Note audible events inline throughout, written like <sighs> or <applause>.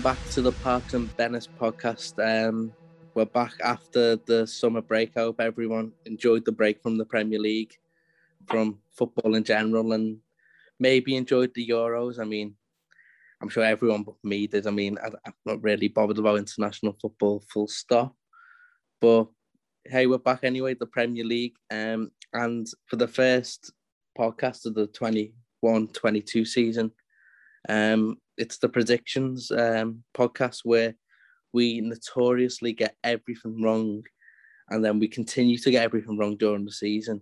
Welcome back to the Parkes and Bennis podcast. Um, we're back after the summer break. I hope everyone enjoyed the break from the Premier League, from football in general, and maybe enjoyed the Euros. I mean, I'm sure everyone but me did. I mean, I, am not really bothered about international football, full stop. But hey, we're back anyway, the Premier League. Um, and for the first podcast of the 21 22 season, um, it's the predictions um, podcast where we notoriously get everything wrong and then we continue to get everything wrong during the season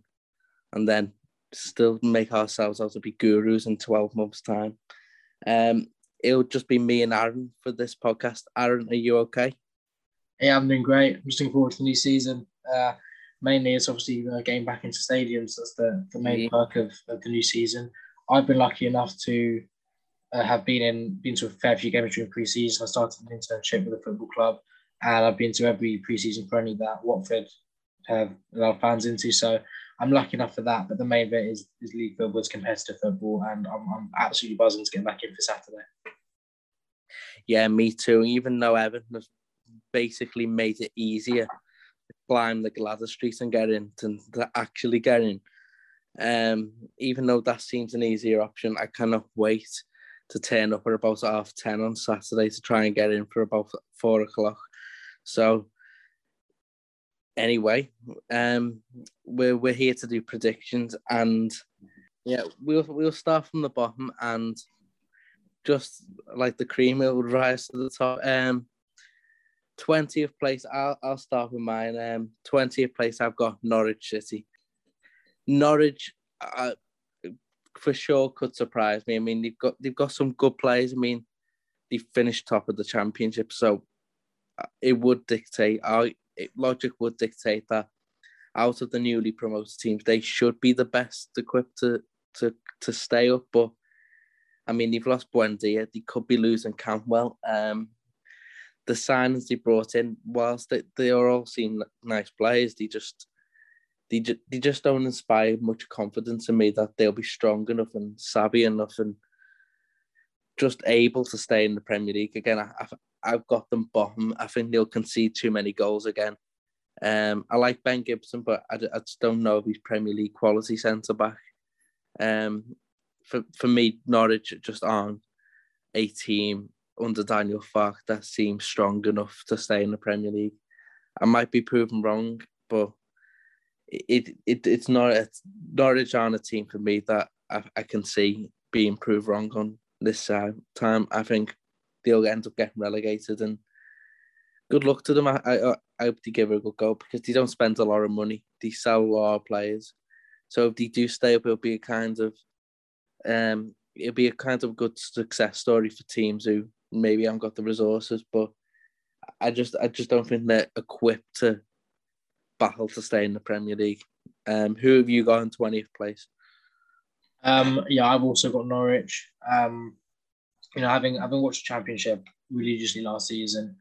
and then still make ourselves out to be gurus in 12 months time. Um it'll just be me and aaron for this podcast. Aaron are you okay? Yeah i'm doing great. I'm just looking forward to the new season. Uh mainly it's obviously uh, getting back into stadiums. That's the, the main yeah. perk of, of the new season. I've been lucky enough to uh, have been in been to a fair few games during pre-season. I started an internship with a football club, and I've been to every pre-season friendly that Watford have allowed fans into. So I'm lucky enough for that. But the main bit is, is league football, it's competitive football, and I'm, I'm absolutely buzzing to get back in for Saturday. Yeah, me too. Even though Evan has basically made it easier to climb the ladder street and get in to, to actually get in. Um, even though that seems an easier option, I cannot wait to turn up at about half 10 on Saturday to try and get in for about four o'clock. So, anyway, um, we're, we're here to do predictions and yeah, we'll, we'll start from the bottom and just like the cream, it will rise to the top. Um, 20th place, I'll, I'll start with mine. Um, 20th place, I've got Norwich City. Norwich, uh, for sure could surprise me. I mean, they've got they've got some good players. I mean, they finished top of the championship, so uh, it would dictate. I logic would dictate that out of the newly promoted teams, they should be the best equipped to to to stay up. But I mean, they've lost Buendia. They could be losing Cantwell. Um, the signings they brought in, whilst they, they are all seem nice players, they just they, ju- they just don't inspire much confidence in me that they'll be strong enough and savvy enough and just able to stay in the Premier League again. I, have I've got them bottom. I think they'll concede too many goals again. Um, I like Ben Gibson, but I, I just don't know if he's Premier League quality centre back. Um, for for me, Norwich just aren't a team under Daniel Farke that seems strong enough to stay in the Premier League. I might be proven wrong, but it, it it's not a Norwich on a team for me that I, I can see being proved wrong on this uh, time. I think they'll end up getting relegated, and good luck to them. I, I, I hope they give it a good go because they don't spend a lot of money. They sell a lot of players, so if they do stay up, it'll be a kind of um, it'll be a kind of good success story for teams who maybe haven't got the resources, but I just I just don't think they're equipped to battle to stay in the Premier League. Um, who have you got in 20th place? Um, yeah, I've also got Norwich. Um, you know, having having watched the Championship religiously last season,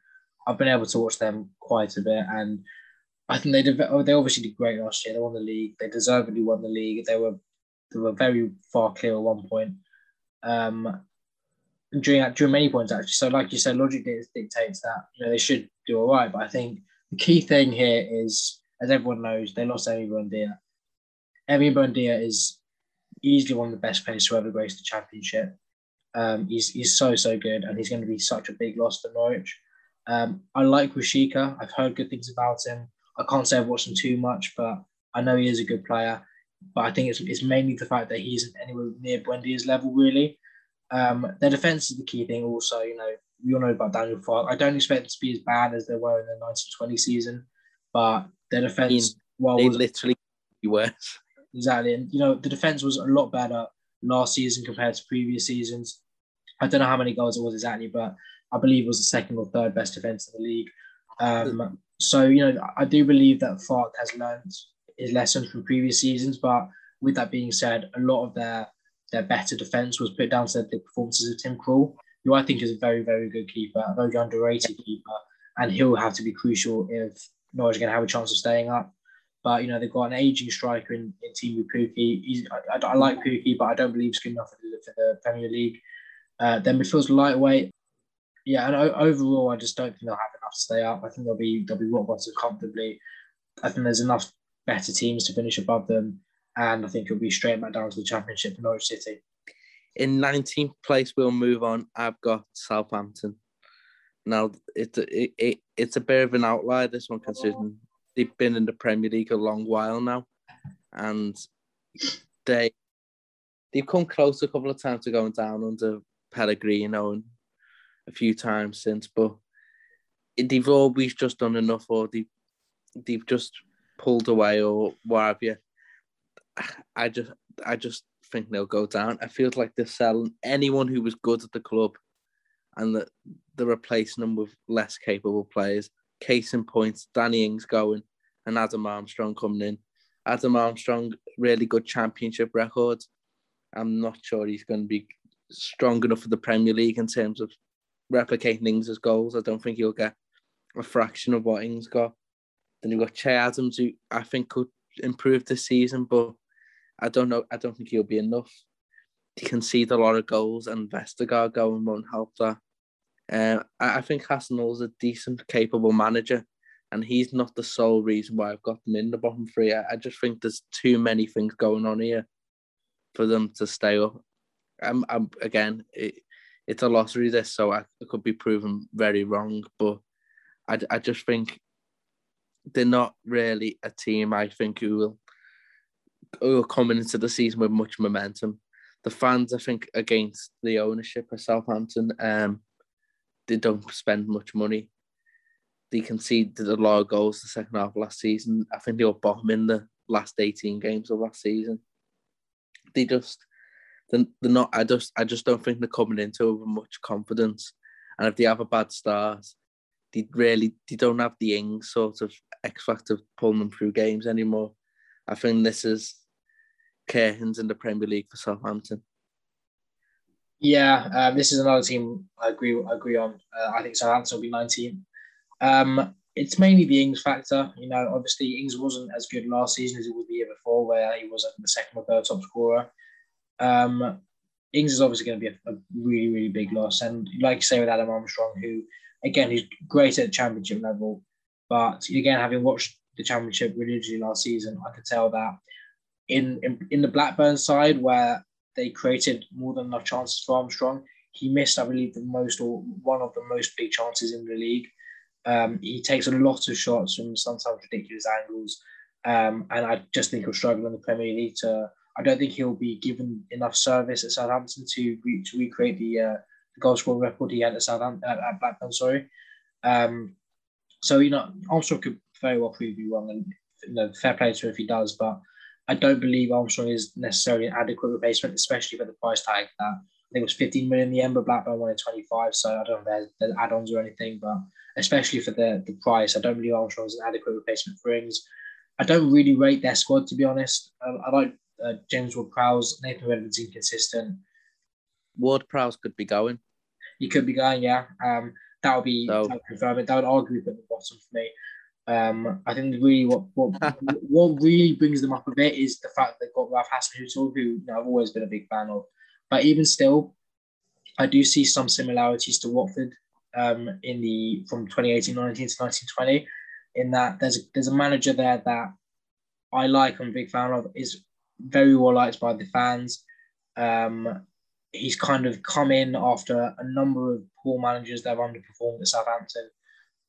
I've been able to watch them quite a bit, and I think they did, they obviously did great last year. They won the league. They deservedly won the league. They were they were very far clear at one point. Um, during during many points actually. So, like you said, logic dictates that you know they should do all right. But I think the key thing here is as everyone knows, they lost Emi Buendia. Emi Buendia is easily one of the best players to ever grace the championship. Um, he's, he's so, so good, and he's going to be such a big loss for Norwich. Um, I like Rashica. I've heard good things about him. I can't say I've watched him too much, but I know he is a good player. But I think it's, it's mainly the fact that he isn't anywhere near Buendia's level, really. Um, their defence is the key thing, also. You know, we all know about Daniel Farke. I don't expect them to be as bad as they were in the 1920 season, but their defense, while they literally worse. Exactly, and you know the defense was a lot better last season compared to previous seasons. I don't know how many goals it was exactly, but I believe it was the second or third best defense in the league. Um, so you know, I do believe that Farke has learned his lessons from previous seasons. But with that being said, a lot of their their better defense was put down to the performances of Tim Krul, who I think is a very very good keeper, a very underrated keeper, and he'll have to be crucial if Norwich are going to have a chance of staying up. But you know they've got an aging striker in, in Teemu Pukki. He's, I, I, like Pukki, but I don't believe he's good enough for the, for the Premier League. Uh, then midfield's lightweight. yeah, and overall, I just don't think they'll have enough to stay up. I think they'll be they'll be rock bottom comfortably. I think there's enough better teams to finish above them, and I think it'll be straight back down to the championship for Norwich City. In 19th place, we'll move on. I've got Southampton. Now it's a, it, it, it's a bit of an outlier. This one, considering they've been in the Premier League a long while now, and they they've come close a couple of times to going down under Pellegrino and a few times since, but they've always just done enough, or they they've just pulled away, or what have you. I just I just think they'll go down. I feel like they're selling anyone who was good at the club, and that they're replacing them with less capable players. Case in point, Danny Ings going and Adam Armstrong coming in. Adam Armstrong, really good championship record. I'm not sure he's going to be strong enough for the Premier League in terms of replicating Ings' goals. I don't think he'll get a fraction of what Ings got. Then you've got Che Adams, who I think could improve this season, but I don't know. I don't think he'll be enough. He concede a lot of goals, and Vestergaard going won't help that. Uh, I, think Hasenhüttl's a decent, capable manager, and he's not the sole reason why I've got them in the bottom three. I, I just think there's too many things going on here for them to stay up. I'm, I'm again, it, it's a lottery this, so I, I could be proven very wrong, but I, I just think they're not really a team. I think who will who are coming into the season with much momentum. The fans, I think, against the ownership of Southampton, um, they don't spend much money. They conceded a lot of goals the second half of last season. I think they were bottom in the last 18 games of last season. They just they're, they're not I just I just don't think they're coming into it with much confidence. And if they have a bad start, they really they don't have the Ings sort of X factor pulling them through games anymore. I think this is Cairns in the Premier League for Southampton. Yeah, um, this is another team I agree I agree on. Uh, I think Southampton will be 19. Um, it's mainly the Ings factor. You know, obviously Ings wasn't as good last season as he was the year before, where he was the second or third top scorer. Um, Ings is obviously going to be a, a, really, really big loss. And like you say with Adam Armstrong, who again he's great at the championship level, but again having watched the championship religiously last season, I could tell that in, in in the Blackburn side where they created more than enough chances for Armstrong, he missed, I believe, the most or one of the most big chances in the league. Um, he takes a lot of shots from sometimes ridiculous angles, um, and I just think he'll struggle in the Premier League to. I don't think he'll be given enough service at Southampton to re- to recreate the, uh, the goal scoring record he had at Southampton at, at Blackburn. Sorry, um, so you know Armstrong could very well prove you wrong, and you know, fair play to him if he does. But I don't believe Armstrong is necessarily an adequate replacement, especially for the price tag that I think it was 15 million in the end, but Blackburn wanted 25. So I don't know if there's, there's add-ons or anything, but especially for the, the price, I don't believe Armstrong is an adequate replacement for Ings. I don't really rate their squad to be honest. I, I like uh, James Ward-Prowse, Nathan Redmond's inconsistent. Ward-Prowse could be going. He could be going, yeah. Um, that would be so, that would, that would argue at the bottom for me. Um, I think really what what, <laughs> what really brings them up a bit is the fact they've got Ralph Hasenhüttl, who you know, I've always been a big fan of. But even still, I do see some similarities to Watford um, in the from 2018-19 to 1920, in that there's a, there's a manager there that I like, I'm a big fan of, is very well liked by the fans. Um, he's kind of come in after a number of poor managers that have underperformed at Southampton.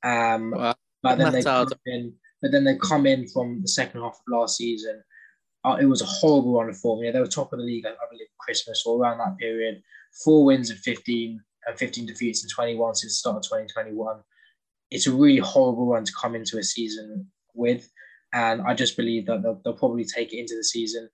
Um, wow. But then they come in, but then they come in from the second half of last season. Uh, it was a horrible run of form. Yeah, they were top of the league, I believe, Christmas or around that period. Four wins and 15 and 15 defeats in 21 since the start of 2021. It's a really horrible run to come into a season with. And I just believe that they'll, they'll probably take it into the season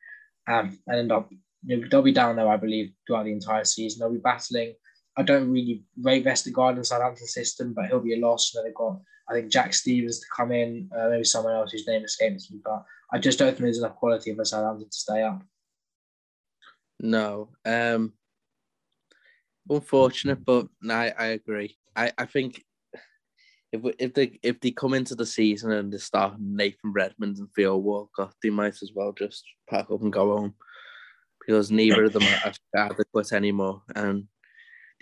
um, and end up, you know, they'll be down there, I believe, throughout the entire season. They'll be battling. I don't really rate Vestergaard in Southampton system, but he'll be a loss. You know, they've got I think Jack Stephens to come in, uh, maybe someone else whose name escapes me, but I just don't think there's enough quality for Southampton to stay up. No, um, unfortunate, but no, I, I agree. I, I think if if they if they come into the season and they start Nathan Redmond and Theo Walcott, they might as well just pack up and go home because neither of them are <laughs> adequate anymore, and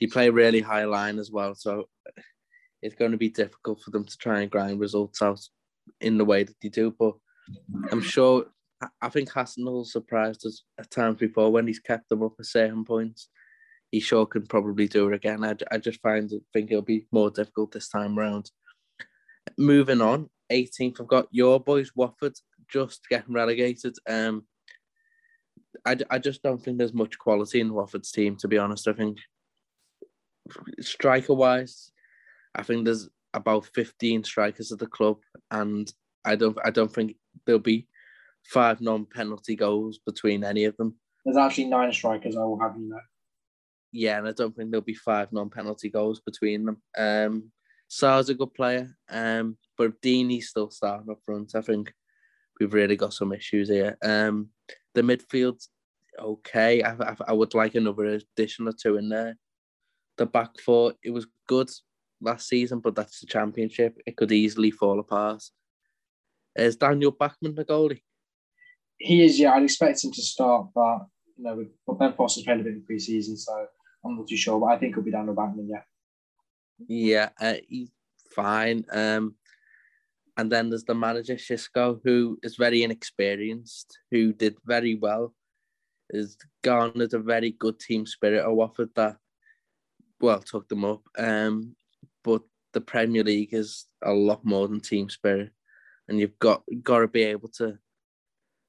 they play really high line as well, so it's going to be difficult for them to try and grind results out in the way that they do. But I'm sure I think Hasenhüttl surprised us at times before when he's kept them up at certain points. He sure can probably do it again. I, I just find think it'll be more difficult this time round. Moving on, 18th, I've got your boys Watford just getting relegated. Um, I, I just don't think there's much quality in Watford's team, to be honest. I think striker wise, I think there's about 15 strikers at the club, and I don't I don't think there'll be five non-penalty goals between any of them. There's actually nine strikers. I will have you know. Yeah, and I don't think there'll be five non-penalty goals between them. Um, Sarr's a good player, um, but Deeney's still starting up front. I think we've really got some issues here. Um, the midfield, okay. I, I, I would like another addition or two in there. The back four, it was good last season, but that's the championship. It could easily fall apart. Is Daniel Bachmann the goalie? He is, yeah. I'd expect him to start, but you know, with, Ben Foster's played a bit in pre-season, so I'm not too sure. But I think it'll be Daniel Bachmann, yeah. Yeah, uh, he's fine. Um, and then there's the manager Xisco, who is very inexperienced, who did very well, is garnered a very good team spirit of Watford that, well, took them up. Um, but the Premier League is a lot more than team spirit, and you've got got to be able to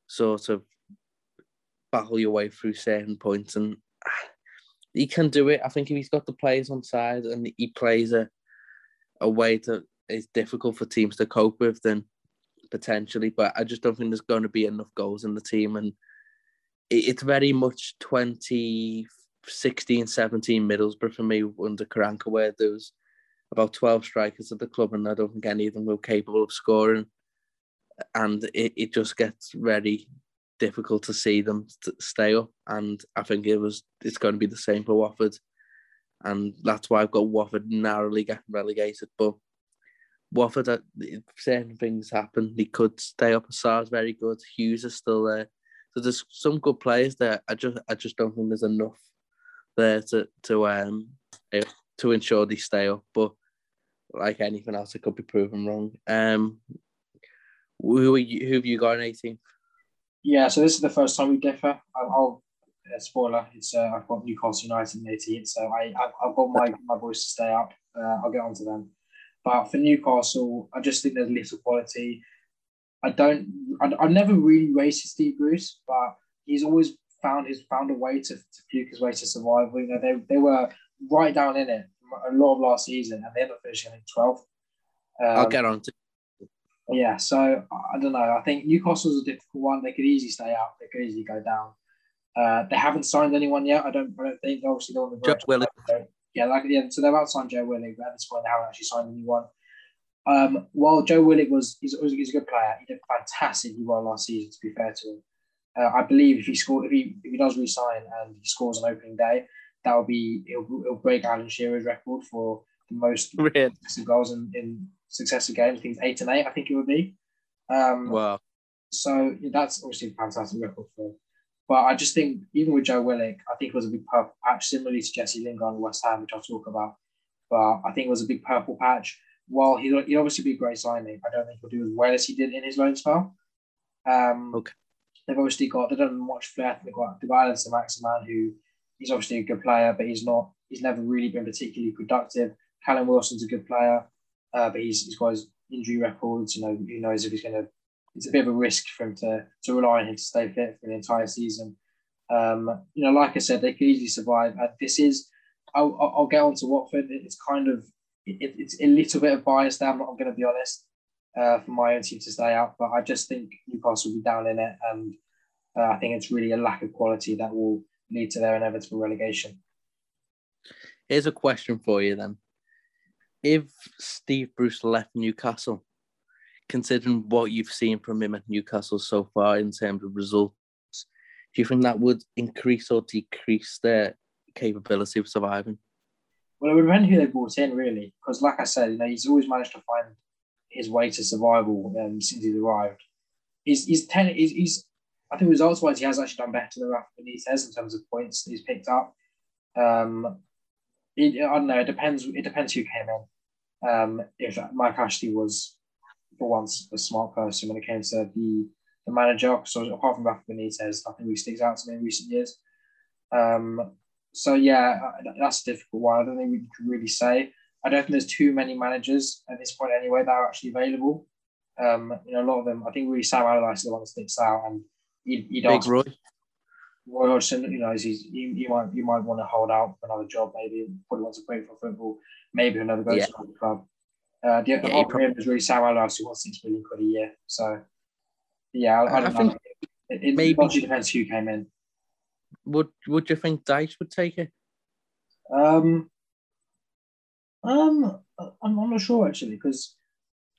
sort of battle your way through certain points, and <sighs> he can do it. I think if he's got the players on side and he plays a a way that is difficult for teams to cope with, then potentially. But I just don't think there's going to be enough goals in the team, and it, it's very much 2016, 17 Middlesbrough for me under Karanka, where there was about 12 strikers at the club, and I don't think any of them were capable of scoring. And it, it just gets very difficult to see them stay up. And I think it was it's going to be the same for Watford. And that's why I've got Watford narrowly getting relegated. But Watford, uh, certain things happen. They could stay up. Sarr's very good. Hughes is still there. So there's some good players there. I just I just don't think there's enough there to to um eh, to ensure they stay up. But like anything else, it could be proven wrong. Um, who you, who have you got in 18th? Yeah, so this is the first time we differ. I'll, I'll uh, spoiler. It's uh, I've got Newcastle United in 18th, so I I've, I've got my my boys to stay up. Uh, I'll get on to them. But for Newcastle, I just think there's little quality. I don't. I, I've never really rated Steve Bruce, but he's always found his found a way to, to fluke his way to survival. You know, they, they were right down in it a lot of last season, and they ended up finishing in 12th. Um, I'll get on to. Yeah, so I don't know. I think Newcastle's a difficult one. They could easily stay out. They could easily go down. Uh, they haven't signed anyone yet. I don't. I don't think. Obviously, they want to. Joe Willock. Yeah, like yeah. So they've outsigned Joe Willock, but at this point, they haven't actually signed anyone. Um, while Joe Willock was he's, he's a good player, he did fantastically well last season. To be fair to him, uh, I believe if he score if he if he does resign and he scores on opening day, that will be it'll, it'll break Alan Shearer's record for the most <laughs> really? goals in, in successive games. I think it's eight and eight. I think it would be. Um, wow. So that's obviously a fantastic record for him. But I just think even with Joe Willock, I think it was a big purple patch, similarly to Jesse Lingard in West Ham, which I'll talk about. But I think it was a big purple patch. While he he'd obviously be a great signing, I don't think he'll do as well as he did in his loan spell. Um, okay. They've obviously got they don't much flair. They've got Doubalès Saint-Maximin, who he's obviously a good player, but he's not. He's never really been particularly productive. Callum Wilson's a good player, uh, but he's he's got his injury records. You know, who knows if he's going to. It's a bit of a risk for him to to rely on him to stay fit for the entire season. Um, you know, like I said, they could easily survive. And this is, I'll, I'll get on to Watford. It's kind of, it, it's a little bit of bias there. I'm not going to be honest, uh, for my own team to stay out, but I just think Newcastle will be down in it, and uh, I think it's really a lack of quality that will lead to their inevitable relegation. Here's a question for you then. If Steve Bruce left Newcastle, considering what you've seen from him at Newcastle so far in terms of results, do you think that would increase or decrease their capability of surviving? Well, it would depend who they brought in, really, because, like I said, you know, he's always managed to find his way to survival um, since he's arrived. He's he's ten. He's, he's I think results wise, he has actually done better than Rafa Benitez in terms of points he's picked up. Um, it, I don't know. It depends. It depends who came in. Um, if Mike Ashley was for once a smart person when it came to the the manager, so apart from Rafa Benitez, nothing really sticks out to me in recent years. Um, so yeah, that's a difficult one. I don't think we can really say. I don't think there's too many managers at this point anyway that are actually available. Um, you know, a lot of them. I think really Sam Allardyce is the one that sticks out, and he, he does. Big Roy. Roy Hodgson, you know, he's, he, he might you might want to hold out for another job. Maybe probably wants to break for football. Maybe another go yeah. to another club. Uh, the, the yeah, probably... is really Sam Allardyce who wants six million quid a year. So yeah, I, I don't I know. It, it maybe depends who came in. Would Would you think Dyche would take it? Um, um, I'm, I'm not sure actually because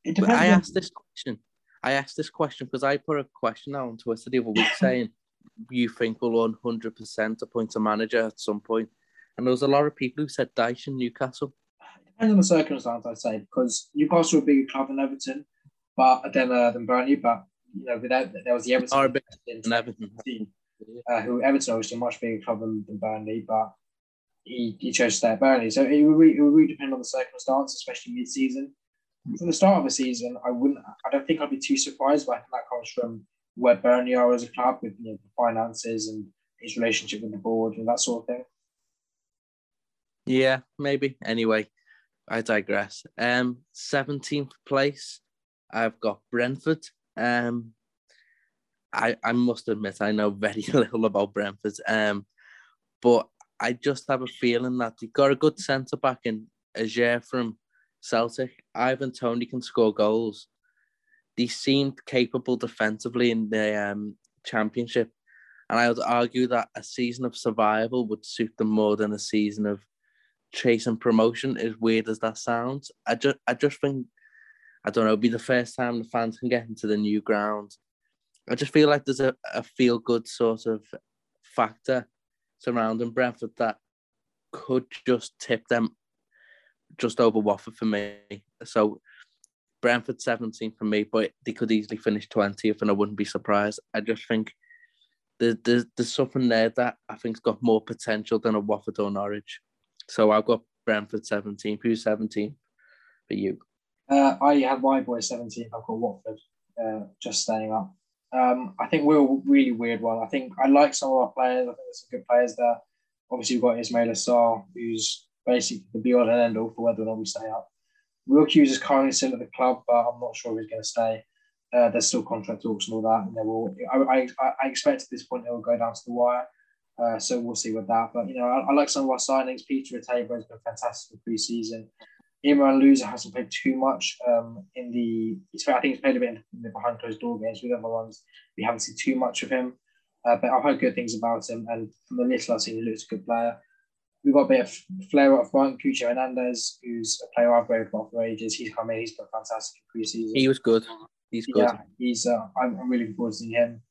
it depends. I asked this question. I asked this question because I put a question out on Twitter the other week <coughs> saying you think we'll 100% appoint a manager at some point? and there was a lot of people who said Dyche in Newcastle. It depends on the circumstance, I'd say, because Newcastle are a bigger club than Everton, but then uh, than Burnley, but you know, without there was the Everton, are in Everton. Uh, who Everton obviously a much bigger club than, than Burnley, but he, he chose to stay at Burnley. So it would, really, it would really depend on the circumstance, especially mid-season. From the start of the season, I wouldn't. I don't think I'd be too surprised, but that comes from where Burnley are as a club with you know, the finances and his relationship with the board and that sort of thing. Yeah, maybe. Anyway, I digress. Um, seventeenth place, I've got Brentford. Um, I I must admit I know very <laughs> little about Brentford. Um, but I just have a feeling that they got a good centre back in Ajer from Celtic. Ivan Toney can score goals. They seemed capable defensively in the um, championship. And I would argue that a season of survival would suit them more than a season of chasing promotion, as weird as that sounds. I just I just think I don't know, it'll be the first time the fans can get into the new ground. I just feel like there's a, a feel good sort of factor surrounding Brentford that could just tip them just over Watford for me. So Brentford 17 for me, but they could easily finish 20th and I wouldn't be surprised. I just think there's, there's, something there that I think's got more potential than a Watford or Norwich. So I've got Brentford 17. Who's 17 for you? Uh, I have my boy 17. I've got Watford uh, just staying up. Um, I think we're a really weird one. I think I like some of our players. I think there's some good players there. Obviously, we've got Ismaila Sarr, who's basically the be all and end all for whether or not we stay up. Will Hughes is currently still at the club, but I'm not sure he's going to stay. Uh, there's still contract talks and all that, and they will. I, I, I expect at this point it will go down to the wire. Uh, so we'll see with that. But you know, I, I like some of our signings. Peter Etebo has been fantastic in pre-season. Imran Louza hasn't played too much um, in the. I think he's played a bit in the behind closed door games with other ones. We haven't seen too much of him, uh, but I've heard good things about him. And from the little I've seen, he looks a good player. We've got a bit of flair up front. Cucho Hernandez, who's a player I've worked for for ages. He's come in. He's been fantastic in pre-season. He was good. He's good. Yeah, he's. Uh, I'm, I'm really looking forward to seeing him.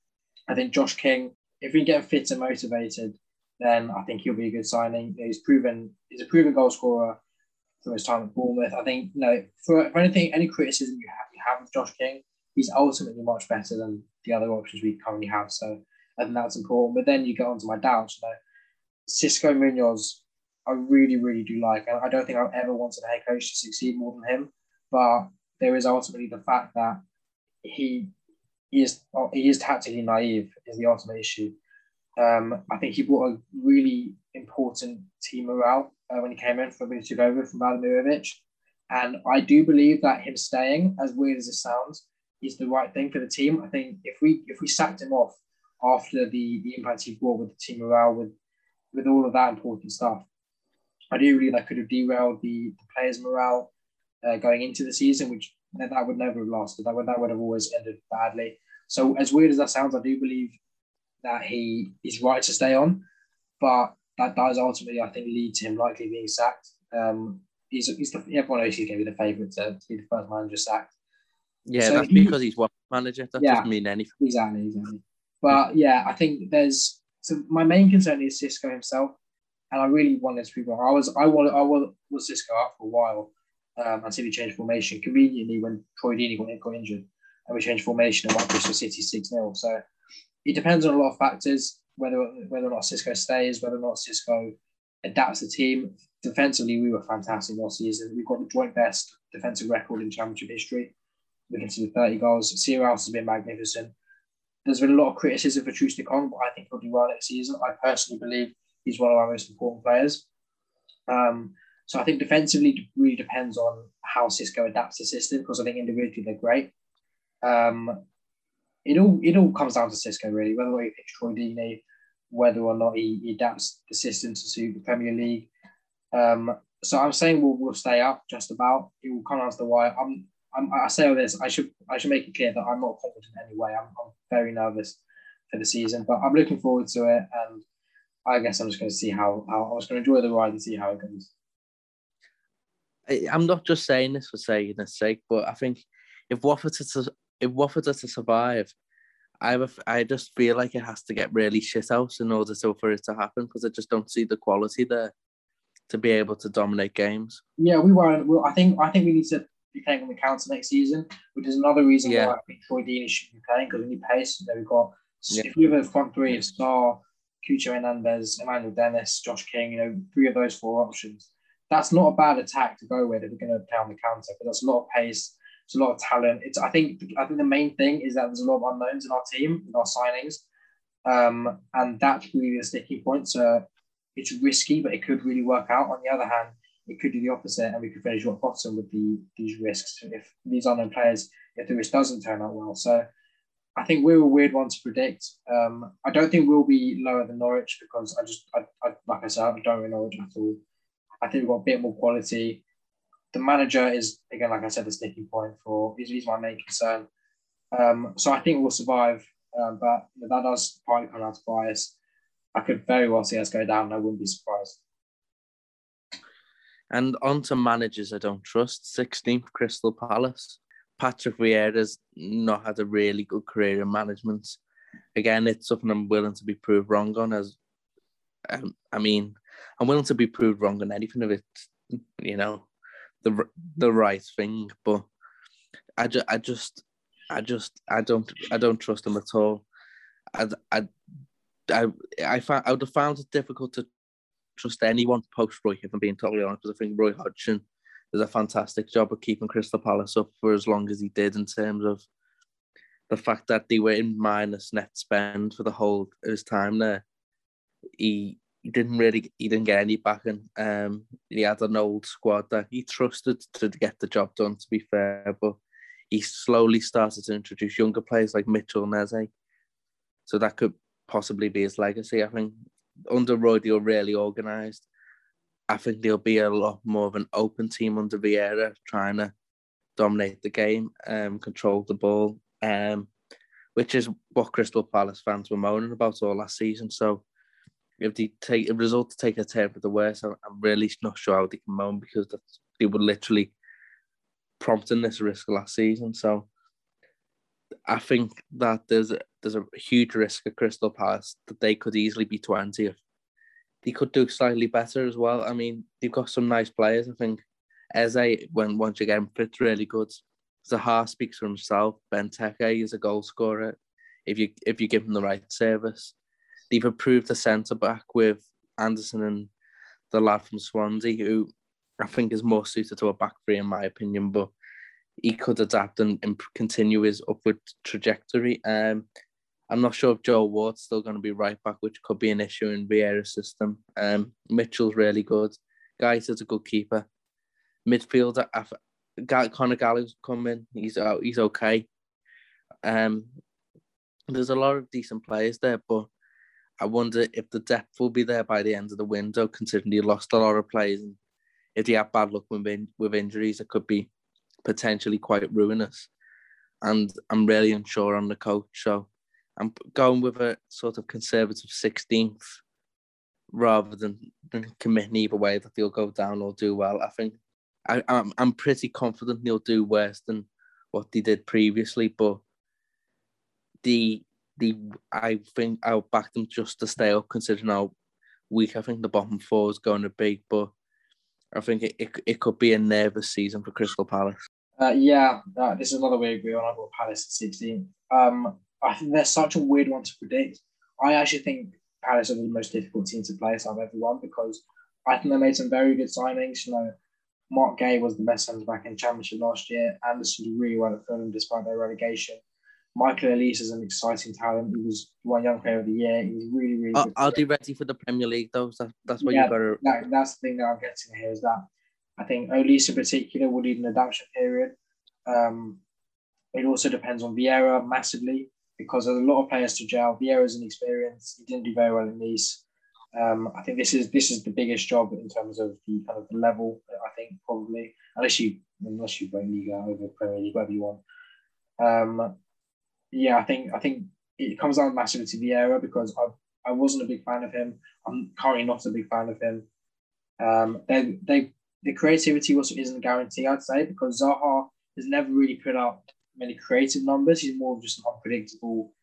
I think Josh King, if we get fit and motivated, then I think he'll be a good signing. He's proven. He's a proven goal scorer from his time at Bournemouth. I think you know for, for anything, any criticism you have, you have of Josh King, he's ultimately much better than the other options we currently have. So I think that's important. But then you get onto my doubts. You know, Xisco Munoz, I really, really do like, I don't think I've ever wanted a head coach to succeed more than him. But there is ultimately the fact that he he is he is tactically naive is the ultimate issue. Um, I think he brought a really important team morale uh, when he came in for when he took over from Vladimir Ivic. And I do believe that him staying, as weird as it sounds, is the right thing for the team. I think if we if we sacked him off after the, the impact he brought with the team morale, with with all of that important stuff, I do believe that could have derailed the, the players' morale uh, going into the season, which that would never have lasted. That would that would have always ended badly. So as weird as that sounds, I do believe that he is right to stay on, but that does ultimately, I think, lead to him likely being sacked. Um, he's, he's the, everyone knows he's going to be the favourite to, to, be the first manager sacked. Yeah, so that's he, because he's one manager. That yeah, doesn't mean anything. Exactly, exactly. But yeah, I think there's so my main concern is Xisco himself, and I really want this to be wrong. I was I wanted I was, Xisco out for a while um, until he changed formation conveniently when Troy Deeney got, got injured, and we changed formation and went Bristol City six 0 So it depends on a lot of factors whether whether or not Xisco stays, whether or not Xisco adapts the team. defensively, we were fantastic last season. We've got the joint best defensive record in championship history. We can see 30 goals. Sierras has been magnificent. There's been a lot of criticism for Troost-Ekong, but I think he'll do well next season. I personally believe he's one of our most important players. Um, so I think defensively really depends on how Xisco adapts the system because I think individually they're great. Um, it all it all comes down to Xisco really, whether he picks Troy Deeney, whether or not he, he, adapts the system to suit the Premier League. Um, so I'm saying we'll, we'll stay up just about. It will come down to the wire. I'm, I'm, I say all this. I should I should make it clear that I'm not confident in any way. I'm, I'm very nervous for the season, but I'm looking forward to it. And I guess I'm just going to see how, how I was going to enjoy the ride and see how it goes. I'm not just saying this for saying its sake, but I think if Watford to if Watford are to survive, I have a, I just feel like it has to get really shit out in order to, for it to happen because I just don't see the quality there to be able to dominate games. Yeah, we were. Well, I think I think we need to be playing on the counter next season, which is another reason yeah. why I think Troy Deeney should be playing because we need pace. There we've got yeah. if we have a front three of Sarr, Cucho Hernandez, Emmanuel Dennis, Josh King, you know, three of those four options. That's not a bad attack to go with if we're going to play on the counter but that's a lot of pace it's a lot of talent. It's I think I think the main thing is that there's a lot of unknowns in our team, in our signings, um, and that's really the sticking point. So it's risky, but it could really work out. On the other hand, it could do the opposite, and we could finish at bottom with the these risks if these unknown players if the risk doesn't turn out well. So I think we're a weird one to predict. Um, I don't think we'll be lower than Norwich because I just I, I like I said I don't really Norwich at all. I think we've got a bit more quality the manager is again, like I said, the sticking point for he's, he's my main concern. Um, so I think we'll survive, um, but that does partly come out of bias. I could very well see us go down. I wouldn't be surprised. And on to managers I don't trust. 16th Crystal Palace. Patrick Vieira's not had a really good career in management. Again, it's something I'm willing to be proved wrong on. As um, I mean, I'm willing to be proved wrong on anything if it's you know the the right thing. But I, ju- I just I just I don't I don't trust him at all. I I I I, found, I would have found it difficult to trust anyone post Roy, if I'm being totally honest, because I think Roy Hodgson does a fantastic job of keeping Crystal Palace up for as long as he did in terms of the fact that they were in minus net spend for the whole of his time there. He he didn't really he didn't get any backing. Um, he had an old squad that he trusted to get the job done. To be fair, but he slowly started to introduce younger players like Mitchell Neze. So that could possibly be his legacy. I think under Roy, they're really organised. I think there'll be a lot more of an open team under Vieira, trying to dominate the game, um, control the ball, um, which is what Crystal Palace fans were moaning about all last season. So if they take a result to take a turn for the worse, I'm, I'm really not sure how they can moan because that's, they were literally prompting this risk last season. So I think that there's a, there's a huge risk at Crystal Palace that they could easily be 20th. They could do slightly better as well. I mean, they've got some nice players. I think Eze, when once again, fits really good. Zaha speaks for himself. Benteke is a goal scorer if you if you give him the right service they've improved the centre back with Andersen and the lad from Swansea, who I think is more suited to a back three, in my opinion, but he could adapt and, and continue his upward trajectory. Um, I'm not sure if Joel Ward's still going to be right back, which could be an issue in Vieira's system. Um, Mitchell's really good. Guys is a good keeper. Midfielder, Conor Gallagher's coming. He's out. He's okay. Um, there's a lot of decent players there, but I wonder if the depth will be there by the end of the window, considering he lost a lot of players. And if he had bad luck with, in, with injuries, it could be potentially quite ruinous. And I'm really unsure on the coach. So I'm going with a sort of conservative 16th rather than, than committing either way that they'll go down or do well. I think I, I'm, I'm pretty confident they'll do worse than what they did previously, but the the I think I'll back them just to stay up, considering how weak I think the bottom four is going to be. But I think it, it, it could be a nervous season for Crystal Palace. Uh, yeah, uh, this is another way we agree on. I've got Palace at 16. Um, I think they're such a weird one to predict. I actually think Palace are the most difficult team to play so I've ever won because I think they made some very good signings. You know, Marc Guéhi was the best centre back in Championship last year. Andersen did really well at Fulham despite their relegation. Michael Olise is an exciting talent. He was one young player of the year. He was really, really good. are they ready for the Premier League though? That, that's what Yeah. you got to. that, that's the thing that I'm getting here is that I think Olise in particular will need an adaptation period. Um, it also depends on Vieira massively because there's a lot of players to gel. Vieira's inexperienced. He didn't do very well in Nice. Um, I think this is this is the biggest job in terms of the kind of the level. I think probably unless you unless you bring Liga over Premier League, whatever you want. Um, yeah, I think I think it comes down massively to Vieira because I I wasn't a big fan of him. I'm currently not a big fan of him. Um, they they the creativity also isn't a guarantee, I'd say, because Zaha has never really put out many creative numbers. He's more of just an unpredictable.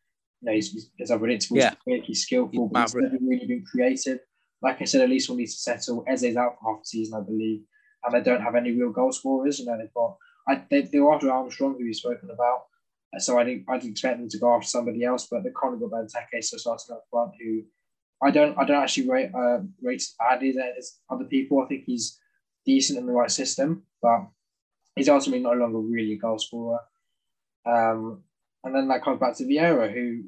You know, he's, he's unpredictable. Yeah. He's quick. He's skillful, He's but he's never really been creative. Like I said, at least we'll need to settle. Eze's out for half the season, I believe, and they don't have any real goal scorers. You know, they've got. I, they, they were after Armstrong, who we've spoken about. Uh, So I didn't, I didn't expect them to go after somebody else, but they kind of got Benteke, so starting up front, who I don't, I don't actually rate, uh, rate as badly as other people. I think he's decent in the right system, but he's ultimately no longer really a goal scorer. Um, and then that comes back to Vieira, who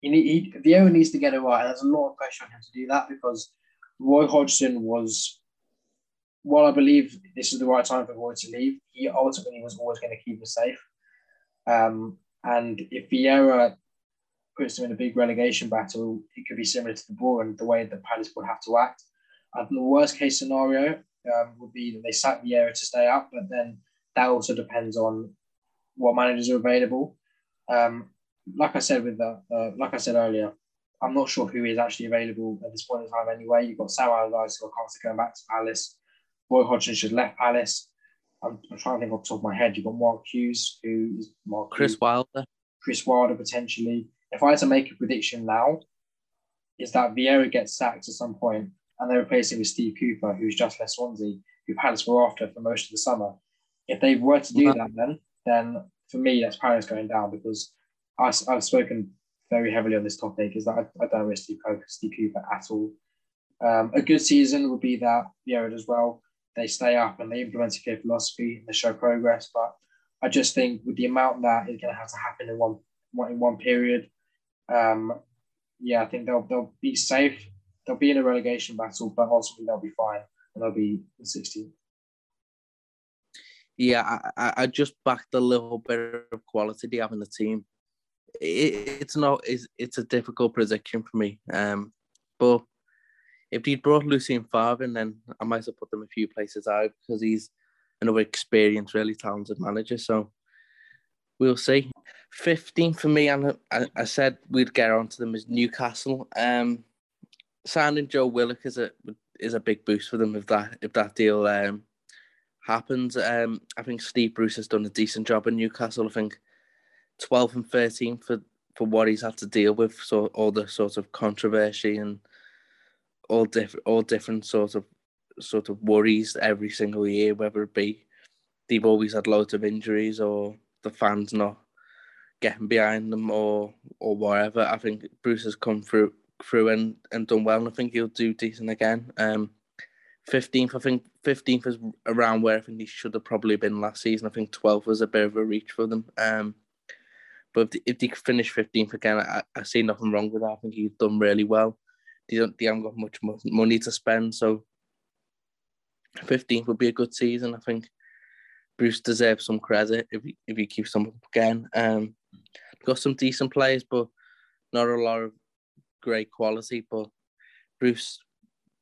he, he Vieira needs to get it right. There's a lot of pressure on him to do that because Roy Hodgson was, while I believe this is the right time for Roy to leave, he ultimately was always going to keep us safe. Um, and if Vieira puts them in a big relegation battle, it could be similar to the ball and the way that Palace would have to act. I think the worst case scenario um, would be that they sack Vieira to stay up, but then that also depends on what managers are available. Um, like I said with the, uh, like I said earlier, I'm not sure who is actually available at this point in time. Anyway, you've got Sam Allardyce who are constantly going back to Palace. Roy Hodgson should left Palace. I'm, I'm trying to think off the top of my head. You've got Mark Hughes, who is Mark Chris Hughes, Wilder. Chris Wilder potentially. If I had to make a prediction now, is that Vieira gets sacked at some point and they replace him with Steve Cooper, who's just left Swansea, who Palace were after for most of the summer. If they were to do that, then then for me that's Palace going down because I, have spoken very heavily on this topic. Is that I, I don't rate Steve Cooper, at all. Um, a good season would be that Vieira as well. They stay up and they implement a clear philosophy and they show progress. But I just think with the amount that is going to have to happen in one, one in one period, um, yeah, I think they'll they'll be safe. They'll be in a relegation battle, but ultimately they'll be fine and they'll be in 16th. Yeah, I, I- just backed a little bit of quality they have in the team. It, it's not it's, it's a difficult prediction for me. Um, but if he'd brought Lucien Favre in, then I might have put them a few places out because he's another experienced, really talented manager. So we'll see. 15 for me, and I, I said we'd get onto them is Newcastle. Um, signing Joe Willock is a is a big boost for them if that if that deal um happens. Um, I think Steve Bruce has done a decent job in Newcastle. I think 12 and 13 for, for what he's had to deal with. So all the sort of controversy and all different all different sort of sort of worries every single year, whether it be they've always had loads of injuries or the fans not getting behind them or or whatever. I think Bruce has come through through and, and done well and I think he'll do decent again. Um 15th, I think 15th is around where I think he should have probably been last season. I think 12th was a bit of a reach for them. Um, but if they, if they finish 15th again, I, I see nothing wrong with that. I think he's done really well. They don't, they haven't got much money to spend, so 15th would be a good season. I think Bruce deserves some credit if he, if he keeps them up again. Um, got some decent players, but not a lot of great quality. But Bruce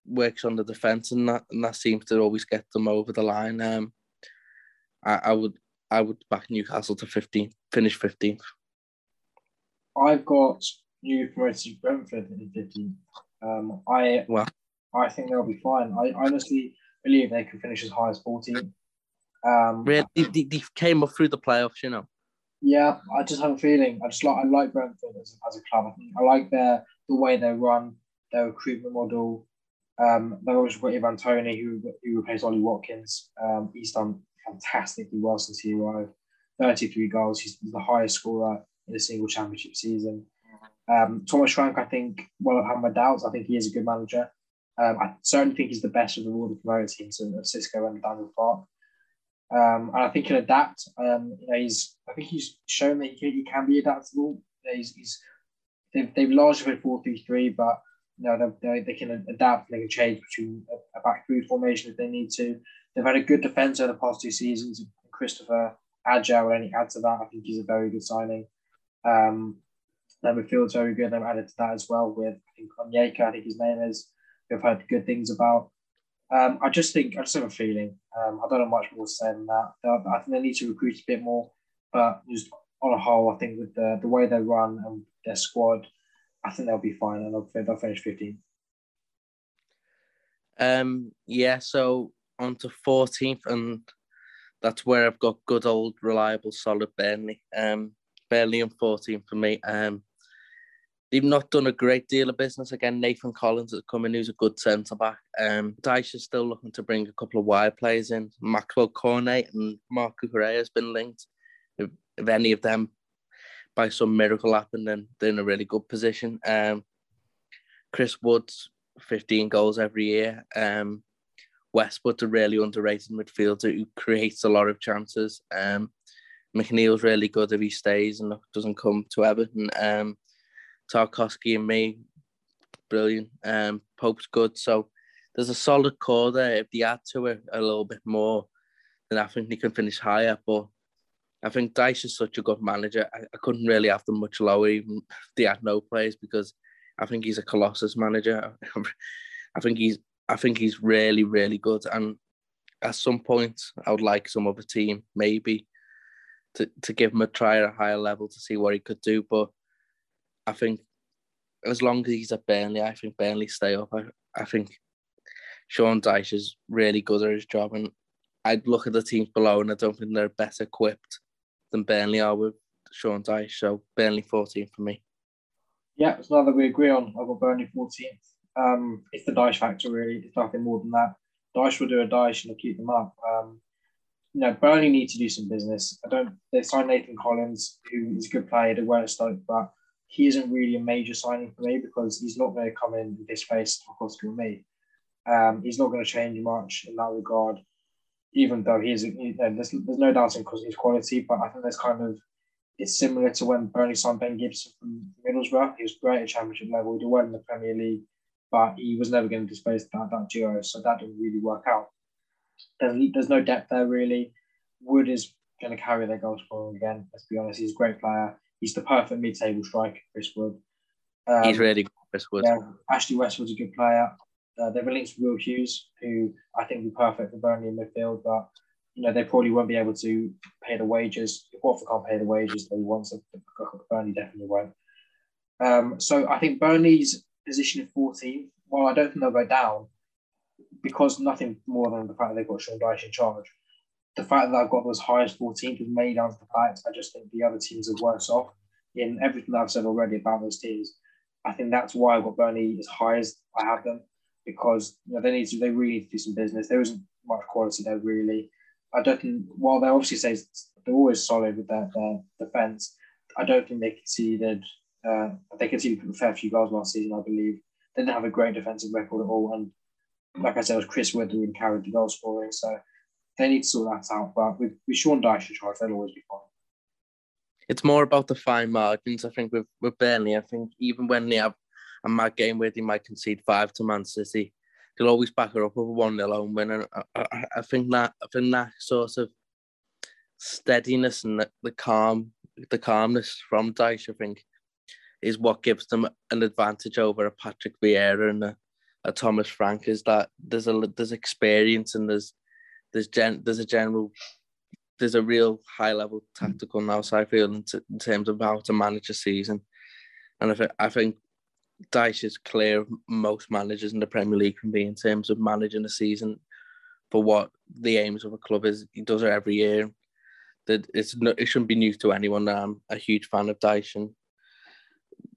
works on the defence, and that and that seems to always get them over the line. Um, I, I would I would back Newcastle to 15th, finish 15th. I've got new promoted Brentford in 15th. Um, I Wow. I think they'll be fine. I honestly believe they could finish as high as 14th. Um, Really, they, they, they came up through the playoffs, you know. Yeah, I just have a feeling. I just like I like Brentford as, as a club. I, think I like their the way they run, their recruitment model. Um, they've also got Ivan Toney, who who replaced Ollie Watkins. Um, he's done fantastically well since he arrived. Thirty three goals. He's the highest scorer in a single championship season. Um, Thomas Frank, I think, well, I have my doubts. I think he is a good manager. Um, I certainly think he's the best of the all the promoted teams of Xisco and Daniel Farke. Um, and I think he'll adapt. Um, you know, he's I think he's shown that he can, he can be adaptable. He's, he's they've, they've largely played 4 3 3, but you know, they, they can adapt, they can change between a, a back three formation if they need to. They've had a good defence over the past two seasons. Kristoffer Ajer, and any add to that, I think he's a very good signing. Um, their midfield's very good. They've added to that as well with I think Onyeka, I think his name is. We've heard good things about. Um, I just think I just have a feeling. Um, I don't know much more to say than that. I think they need to recruit a bit more, but just on a whole, I think with the the way they run and their squad, I think they'll be fine and they'll, they'll finish 15th. Um, yeah, so on to 14th, and that's where I've got good old, reliable, solid Burnley. Um, Burnley and 14 for me. Um, they've not done a great deal of business. Again, Nathan Collins has come in, who's a good centre back. Um, Dyche is still looking to bring a couple of wide players in. Maxwel Cornet and Marco Correa has been linked. If, if any of them by some miracle happen, then they're in a really good position. Um, Chris Woods, 15 goals every year. Um, Westwood's a really underrated midfielder who creates a lot of chances. Um, McNeil's really good if he stays and doesn't come to Everton. Um, Tarkowski and Mee, brilliant. Um, Pope's good. So there's a solid core there. If they add to it a little bit more, then I think they can finish higher. But I think Dyche is such a good manager. I, I couldn't really have them much lower, even they had no players, because I think he's a colossus manager. <laughs> I think he's I think he's really, really good. And at some point, I would like some other team maybe to, to give him a try at a higher level to see what he could do. But I think as long as he's at Burnley, I think Burnley stay up. I, I think Sean Dyche is really good at his job. And I'd look at the teams below and I don't think they're better equipped than Burnley are with Sean Dyche. So Burnley 14 for Mee. Yeah, it's another we agree on. I've got Burnley 14th. Um, it's the Dyche factor, really. It's nothing more than that. Dyche will do a Dyche and he'll keep them up. Um, you know, Burnley need to do some business. I don't. They signed Nathan Collins, who is a good player wear at Stoke, but he isn't really a major signing for me because he's not going to come in this face Tarkowski with me. Um, he's not going to change much in that regard even though he's, you know, there's, there's no doubting because his quality, but I think there's kind of, it's similar to when Burnley signed Ben Gibson from Middlesbrough. He was great at championship level, he did well in the Premier League, but he was never going to displace that, that duo, so that didn't really work out. There's, there's no depth there really. Wood is going to carry their goal scoring again, let's be honest. He's a great player. He's the perfect mid table striker, Chris Wood. Um, he's really good, Chris Wood. Yeah, Ashley Westwood's a good player. Uh, they've linked Will Hughes, who I think would be perfect for Burnley in midfield, but you know they probably won't be able to pay the wages. If Watford can't pay the wages that he wants, Burnley definitely won't. Um, so I think Burnley's position in 14th, well, I don't think they'll go down because nothing more than the fact that they've got Sean Dyche in charge. The fact that I've got those highest 14th is mainly down to the fact I just think the other teams are worse off in everything I've said already about those teams. I think that's why I've got Burnley as high as I have them because you know, they need to they really need to do some business. There isn't much quality there really. I don't think while they obviously say they're always solid with their, their defence, I don't think they conceded uh, they conceded a fair few goals last season, I believe. They didn't have a great defensive record at all. And like I said, it was Chris Wood who carried the goal scoring. So they need to sort that out. But with, with Sean Dyche in charge, they'll always be fine. It's more about the fine margins, I think, with, with Burnley. I think even when they have a mad game where they might concede five to Man City, they'll always back her up with a one 0 home win. And I, I, I, think that I think that sort of steadiness and the, the calm, the calmness from Dyche, I think, is what gives them an advantage over a Patrick Vieira and a, a Thomas Frank. Is that there's a there's experience and there's there's gen, there's a general there's a real high level tactical now. So I feel in, t- in terms of how to manage a season, and I I think Dyche is clear of most managers in the Premier League can be in terms of managing a season for what the aims of a club is. He does it every year. That it's no, it shouldn't be news to anyone I'm a huge fan of Dyche, and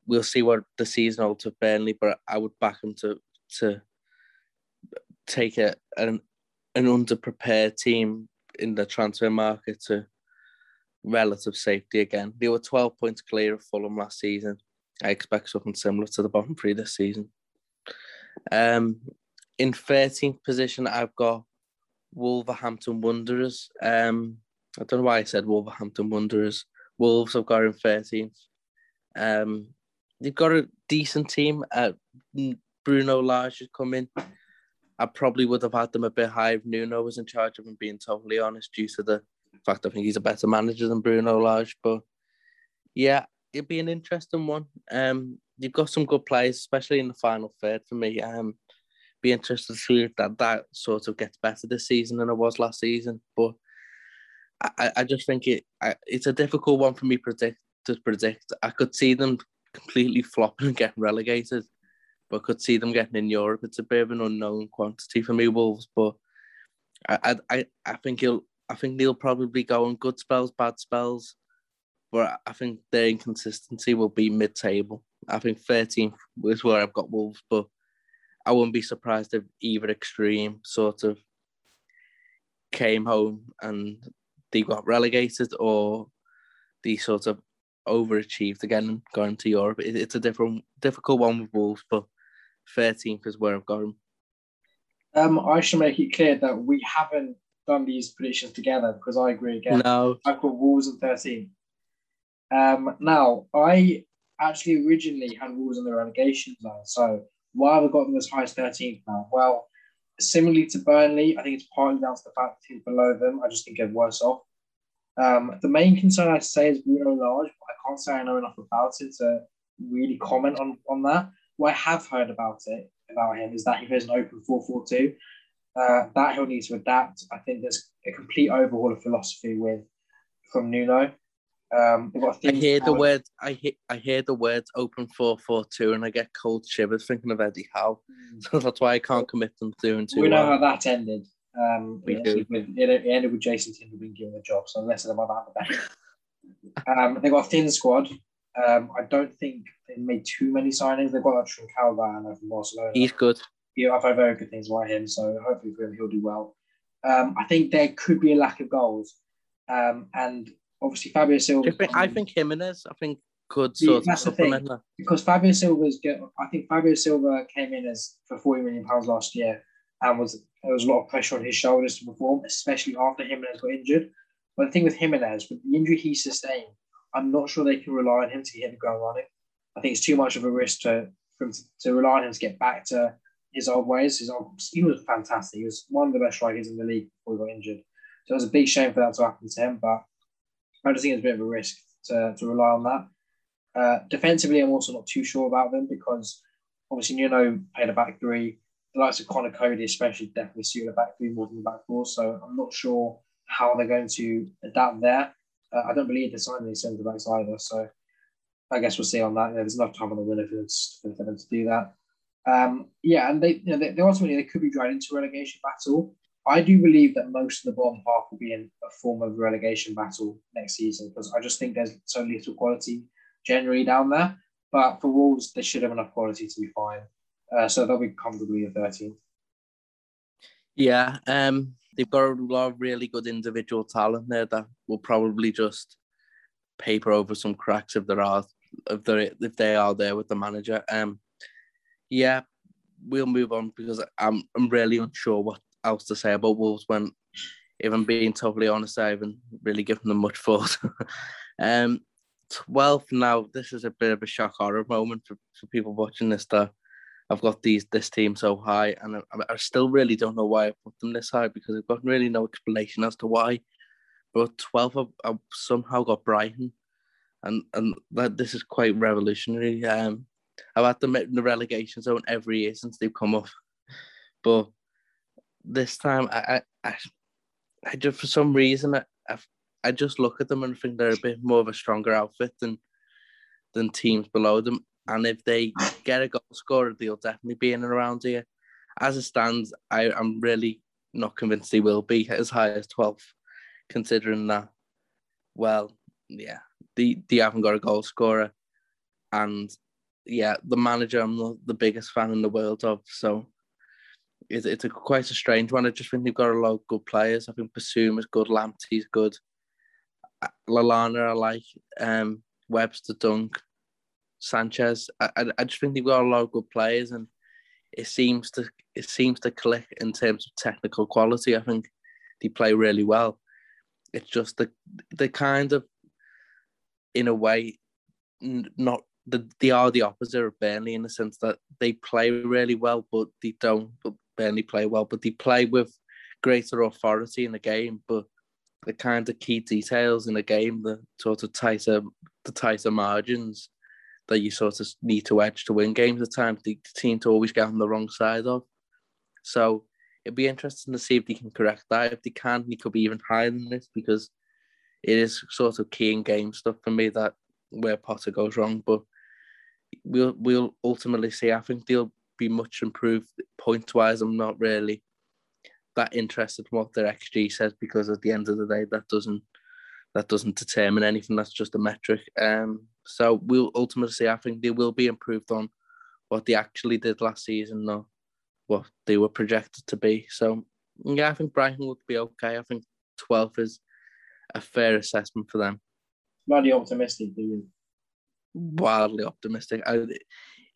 we'll see what the season holds for Burnley. But I would back him to to take a, an an underprepared team in the transfer market to relative safety again. They were 12 points clear of Fulham last season I expect something similar to the bottom three this season. Um, in 13th position, I've got Wolverhampton Wanderers. Um, I don't know why I said Wolverhampton Wanderers. Wolves have got in 13th. Um, they've got a decent team. Uh, Bruno Lage has come in. I probably would have had them a bit higher if Nuno was in charge of them, being totally honest, due to the fact I think he's a better manager than Bruno Lage. But yeah, it'd be an interesting one. Um, you've got some good players, especially in the final third for me. Um, be interested to see if that, that sort of gets better this season than it was last season. But I, I just think it I, it's a difficult one for me predict to predict. I could see them completely flopping and getting relegated, but I could see them getting in Europe. It's a bit of an unknown quantity for me, Wolves. But I I, I think he'll I think they'll probably go on good spells, bad spells. But I think their inconsistency will be mid table. I think 13th is where I've got Wolves, but I wouldn't be surprised if either extreme sort of came home and they got relegated or they sort of overachieved again and gone to Europe. it's a different, difficult one with Wolves, but 13th is where I've got them. Um, I should make it clear that we haven't done these predictions together because I agree again. No. I've got Wolves and 13. Um, now, I actually originally had Wolves in the relegation zone. So why have I got them as high as 13th now? Well, similarly to Burnley, I think it's partly down to the fact that he's below them. I just think they're worse off. Um, the main concern I say is Bruno Lage, but I can't say I know enough about it to really comment on, on that. What I have heard about it, about him, is that he plays an open 4 4 2. Uh, that he'll need to adapt. I think there's a complete overhaul of philosophy with from Nuno. Um, I hear the word. I hear. I hear the words "open four four two, and I get cold shivers thinking of Eddie Howe. Mm. <laughs> So that's why I can't commit them to and two. We know well. how that ended. Um, we do. With, it ended with Jason Tindall being given the job, so less of about that, the better. um, they got a thin squad. Um, I don't think they made too many signings. They've got from Calvin from Barcelona. He's good. Yeah, I've heard very good things about him, so hopefully for him he'll do well. Um, I think there could be a lack of goals, um, and obviously Fabio Silva. I think Jimenez, I think could sort that's of supplement that. Because Fabio Silva's good. I think Fabio Silva came in as for 40 million pounds last year and was there was a lot of pressure on his shoulders to perform, especially after Jimenez got injured. But the thing with Jimenez, with the injury he sustained, I'm not sure they can rely on him to hit the ground running. I think it's too much of a risk to for him to, to rely on him to get back to his old ways. His old, he was fantastic. He was one of the best strikers in the league before he got injured. So it was a big shame for that to happen to him. But I just think it's a bit of a risk to, to rely on that. Uh, defensively, I'm also not too sure about them because obviously Nuno played a back three. The likes of Conor Coady, especially, definitely suit a back three more than the back four. So I'm not sure how they're going to adapt there. Uh, I don't believe they're signing any centre backs either. So I guess we'll see on that. There's enough time on the winner for, for them to do that. Um, yeah, and they, you know, they, they ultimately they could be dragged into relegation battle. I do believe that most of the bottom half will be in a form of relegation battle next season because I just think there's so little quality generally down there. But for Wolves, they should have enough quality to be fine. Uh, so they'll be comfortably a 13th. Yeah, um, they've got a lot of really good individual talent there that will probably just paper over some cracks if there are if they if they are there with the manager. Um, yeah, we'll move on because I'm I'm really unsure what else to say about Wolves when, if I'm being totally honest, I haven't really given them much thought. <laughs> um, 12th now, this is a bit of a shock horror moment for, for people watching this. That I've got these this team so high, and I, I still really don't know why I put them this high because I've got really no explanation as to why. But 12th, I've, I've somehow got Brighton, and and that this is quite revolutionary. Um, I've had them in the relegation zone every year since they've come up, but this time I, I, I just for some reason I, I, I just look at them and think they're a bit more of a stronger outfit than than teams below them. And if they get a goal scorer, they'll definitely be in and around here. As it stands, I, I'm really not convinced they will be as high as 12th, considering that, well, yeah, they, they haven't got a goal scorer. And yeah, the manager I'm the, the biggest fan in the world of. So it's, it's a quite a strange one. I just think they've got a lot of good players. I think Bissouma is good, Lamptey's good, Lallana I like, um, Webster Dunk, Sanchez. I, I, I just think they've got a lot of good players, and it seems to it seems to click in terms of technical quality. I think they play really well. It's just the the kind of, in a way, not the they are the opposite of Burnley in the sense that they play really well, but they don't. But Burnley play well, but they play with greater authority in the game. But the kind of key details in the game, the sort of tighter, the tighter margins that you sort of need to edge to win games at times, they seem to always get on the wrong side of. So it'd be interesting to see if they can correct that. If they can, they could be even higher than this because it is sort of key in game stuff for me that where Potter goes wrong. But we'll we'll ultimately see. I think they'll be much improved point wise. I'm not really that interested in what their XG says because at the end of the day, that doesn't that doesn't determine anything. That's just a metric. Um, so we'll ultimately see. I think they will be improved on what they actually did last season, not what they were projected to be. So yeah, I think Brighton would be okay. I think 12 is a fair assessment for them. Bloody optimistic, do you? Wildly optimistic. I,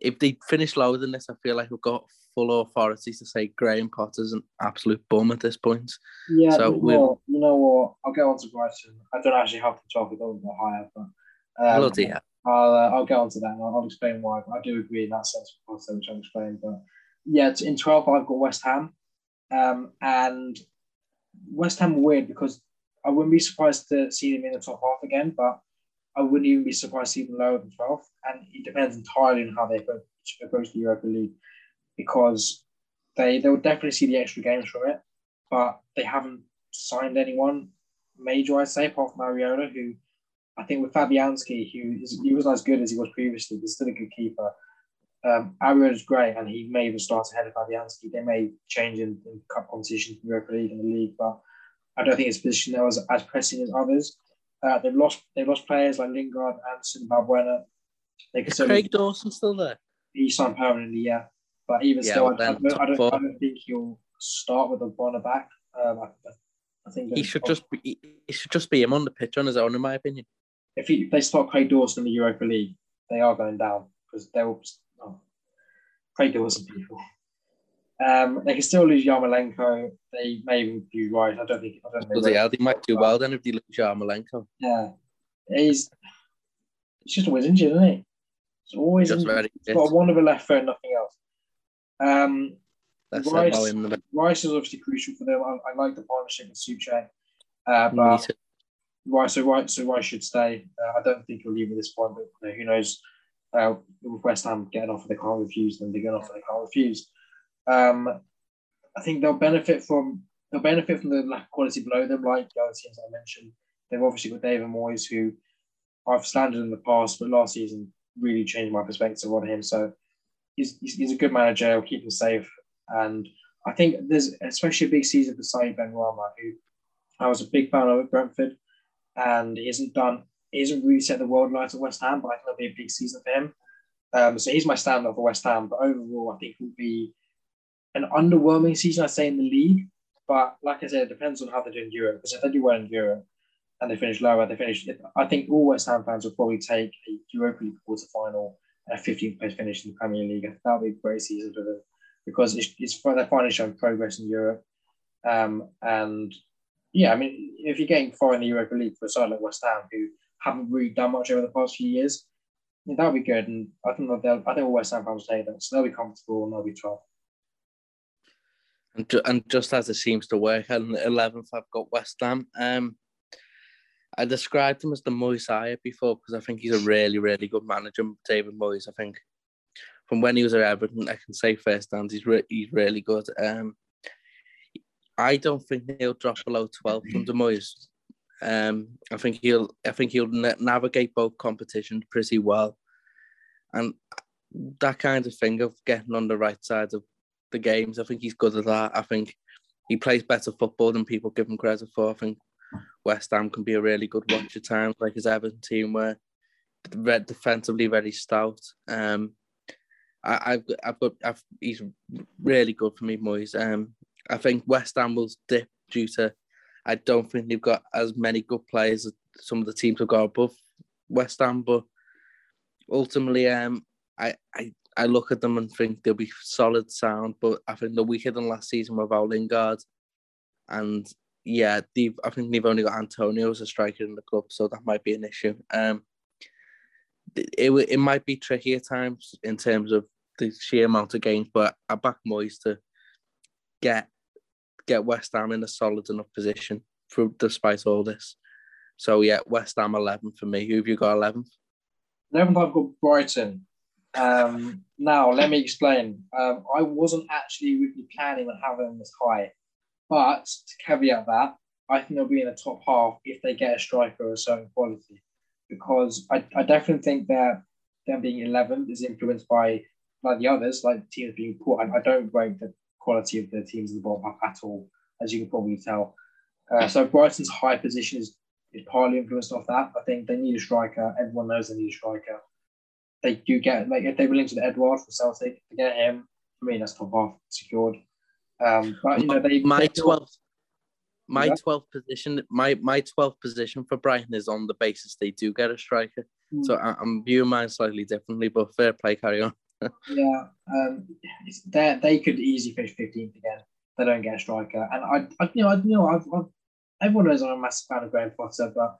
if they finish lower than this, I feel like we've got full authority to say Graham Potter's an absolute bum at this point. Yeah, so well, you know what? I'll get on to Brighton. I don't actually have the it on higher, but um, Bloody hell. I'll uh, I'll get on to that and I'll, I'll, explain why. But I do agree in that sense with Potter, which I'll explain. But yeah, in 12, I've got West Ham. Um, and West Ham are weird because I wouldn't be surprised to see them in the top half again, but I wouldn't even be surprised even lower than 12th. And it depends entirely on how they approach, the Europa League because they they will definitely see the extra games from it, but they haven't signed anyone major, I'd say, apart from Areola, who I think with Fabianski, who is, he was not as good as he was previously, he's still a good keeper. Um, is great, and he may even start ahead of Fabianski. They may change in, in cup competition, Europa League, and the league, but I don't think his position there was as pressing as others. Uh, they've lost they've lost players like Lingard, Anderson, Balbuena. They Is Craig Dawson still there? He signed permanently, yeah. But even yeah, still, I, I, don't, I, don't, I, don't, think he'll start with a Bonner back. Um, I, think he should just be he should just be him on the pitch on his own, in my opinion. If, he, if they start Craig Dawson in the Europa League, they are going down because they'll oh, Craig Dawson people. Um, they can still lose Yarmolenko. They may even do right. I don't think. I don't know. Yeah, they might do well then if they lose Yarmolenko. Yeah, he's he's just always injured, isn't he? It's always just injured. He's got one of a left foot, nothing else. Um, Rice, Rice is obviously crucial for them. I, I like the partnership with Soucek. Uh, but Rice, so Rice, so Rice should stay. Uh, I don't think he'll leave at this point, but you know, who knows? Uh, with West Ham getting off, they can't refuse them. They're going off, they can't refuse. Um, I think they'll benefit from they'll benefit from the lack of quality below them, like the other teams I mentioned. They've obviously got David Moyes, who I've slandered in the past, but last season really changed my perspective on him. So he's, he's a good manager. He'll keep him safe, and I think there's especially a big season for Said Benrahma, who I was a big fan of at Brentford, and he hasn't done he hasn't really set the world light at West Ham, but I think it'll be a big season for him. Um, so he's my standout for West Ham. But overall, I think will be an underwhelming season, I'd say, in the league. But like I said, it depends on how they do in Europe. Because if they do well in Europe and they finish lower, they finish. I think all West Ham fans will probably take a Europa League quarter final and a 15th place finish in the Premier League. That would be a great season for them because it's, it's they're finally showing progress in Europe. Um, and yeah, I mean, if you're getting far in the Europa League for a side like West Ham, who haven't really done much over the past few years, that would be good. And I think they'll, I think West Ham fans will take that. So they'll be comfortable and they'll be 12. And, ju- and just as it seems to work, on the 11th, I've got West Ham. Um, I described him as the Moyes before because I think he's a really, really good manager, David Moyes. I think from when he was at Everton, I can say firsthand he's re- he's really good. Um, I don't think he'll drop below 12th under Moyes. Um, I think he'll I think he'll na- navigate both competitions pretty well, and that kind of thing of getting on the right side of the games. I think he's good at that. I think he plays better football than people give him credit for. I think West Ham can be a really good watch at times, like his Everton team, were they're defensively very stout. Um, I, have I've got, I've, he's really good for me, Moyes. Um, I think West Ham will dip due to, I don't think they've got as many good players as some of the teams have got above West Ham, but ultimately, um, I, I I look at them and think they'll be solid sound, but I think they're weaker than last season without Lingard. And yeah, they've, I think they've only got Antonio as a striker in the club, so that might be an issue. Um, it, it might be tricky at times in terms of the sheer amount of games, but I back Moyes to get get West Ham in a solid enough position for despite all this. So yeah, West Ham eleven for me. Who have you got eleventh? Eleventh, I've got Brighton. Um, now let me explain. Um, I wasn't actually really planning on having them this high, but to caveat that, I think they'll be in the top half if they get a striker of a certain quality. Because I, I definitely think that them being 11th is influenced by like the others, like teams being poor. I, I don't rate the quality of the teams in the bottom half at all, as you can probably tell. Uh, so Brighton's high position is, is partly influenced off that. I think they need a striker. Everyone knows they need a striker. They do get like if they were linked with Edouard for Celtic, to get him, for me that's top half secured. Um, but you know they my twelfth my twelfth position my my twelfth position for Brighton is on the basis they do get a striker. Mm. So I, am viewing mine slightly differently, but fair play, carry on. <laughs> yeah, um, they could easily finish 15th again. They don't get a striker, and I, I you know, I, you know, I've, I've, everyone knows I'm a massive fan of Graham Potter, but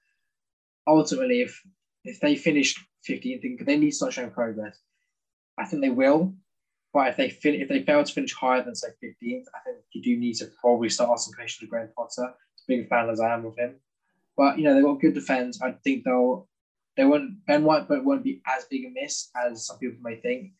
ultimately, if if they finish 15th, because they need to start showing progress. I think they will, but if they fin- if they fail to finish higher than say 15th, I think you do need to probably start asking questions of Graham Potter. As big a fan as I am of him, but you know they've got good defense. I think they'll they won't Ben White, but won't be as big a miss as some people may think.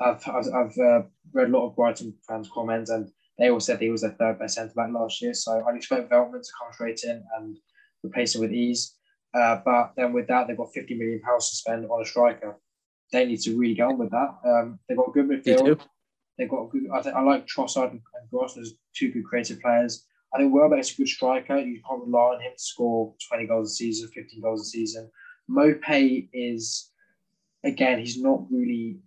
I've I've, I've uh, read a lot of Brighton fans' comments, and they all said he was their third best centre back last year. So I'd expect Veltman to come straight in and replace him with ease. Uh, but then with that, they've got 50 million pounds to spend on a striker. They need to really get on with that. Um, they've got good midfield. They've got a good. I think I like Trossard and, and Gross as two good creative players. I think Welbeck's a good striker. You can't rely on him to score 20 goals a season, 15 goals a season. Maupay is, again, he's not really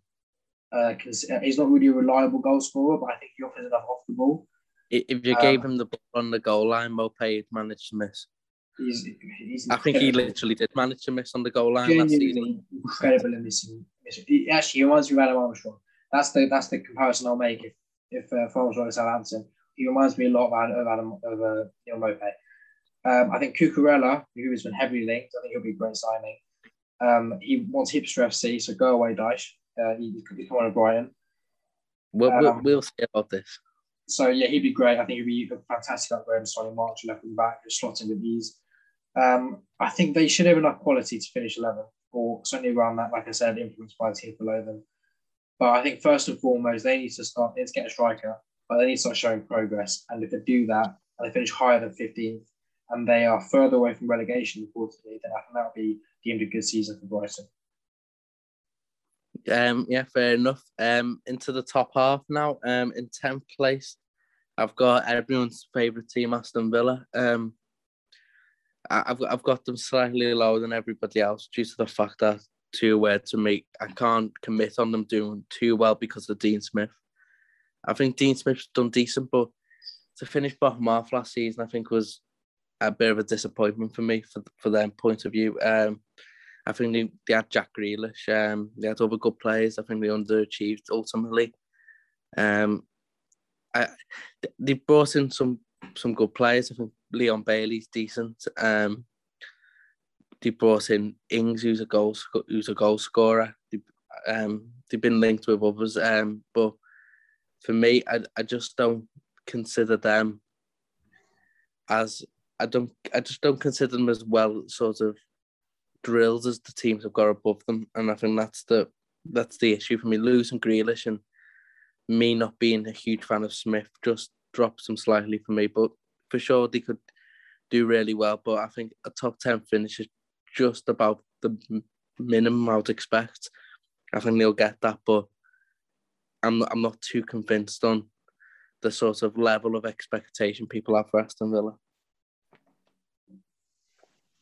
uh, he's not really a reliable goal scorer, but I think he offers enough off the ball. If you um, gave him the ball on the goal line, Maupay would manage to miss. He's, he's I think he literally did manage to miss on the goal line last season. Incredible in missing. He, actually, he reminds me of Adam Armstrong. That's the that's the comparison I'll make if if uh, Armstrong is Southampton. He reminds me a lot of Adam of, Adam, of uh, Neal Maupay. Um, I think Cucurella, who has been heavily linked, I think he'll be a great signing. Um, he wants Hipster FC, so go away, Dyche. Uh, he, he's coming to Brighton. We'll, um, we'll, we'll see about this. So yeah, he'd be great. I think he'd be a fantastic upgrade on Solly March left and back, just slotting with ease. Um, I think they should have enough quality to finish 11th, or certainly around that, like I said, influenced by the team below them. But I think first and foremost, they need to start, let's get a striker, but they need to start showing progress. And if they do that, and they finish higher than 15th, and they are further away from relegation, unfortunately, then I think that'll be deemed a good season for Brighton. Um, yeah, fair enough. Um, into the top half now. Um, in tenth place, I've got everyone's favourite team, Aston Villa. Um, I've I've got them slightly lower than everybody else due to the fact that too where to make I can't commit on them doing too well because of Dean Smith. I think Dean Smith's done decent, but to finish bottom half last season, I think was a bit of a disappointment for me for for their point of view. Um, I think they, they had Jack Grealish. Um, they had other good players. I think they underachieved ultimately. Um, I, they brought in some some good players. I think Leon Bailey's decent. Um, they brought in Ings, who's a goal who's a goal scorer. They, um, they've been linked with others. Um, but for me, I, I just don't consider them as I don't I just don't consider them as well sort of drills as the teams have got above them, and I think that's the that's the issue for me. Losing Grealish and me not being a huge fan of Smith just drops them slightly for me. But for sure, they could do really well. But I think a top ten finish is just about the minimum I would expect. I think they'll get that, but I'm not, I'm not too convinced on the sort of level of expectation people have for Aston Villa.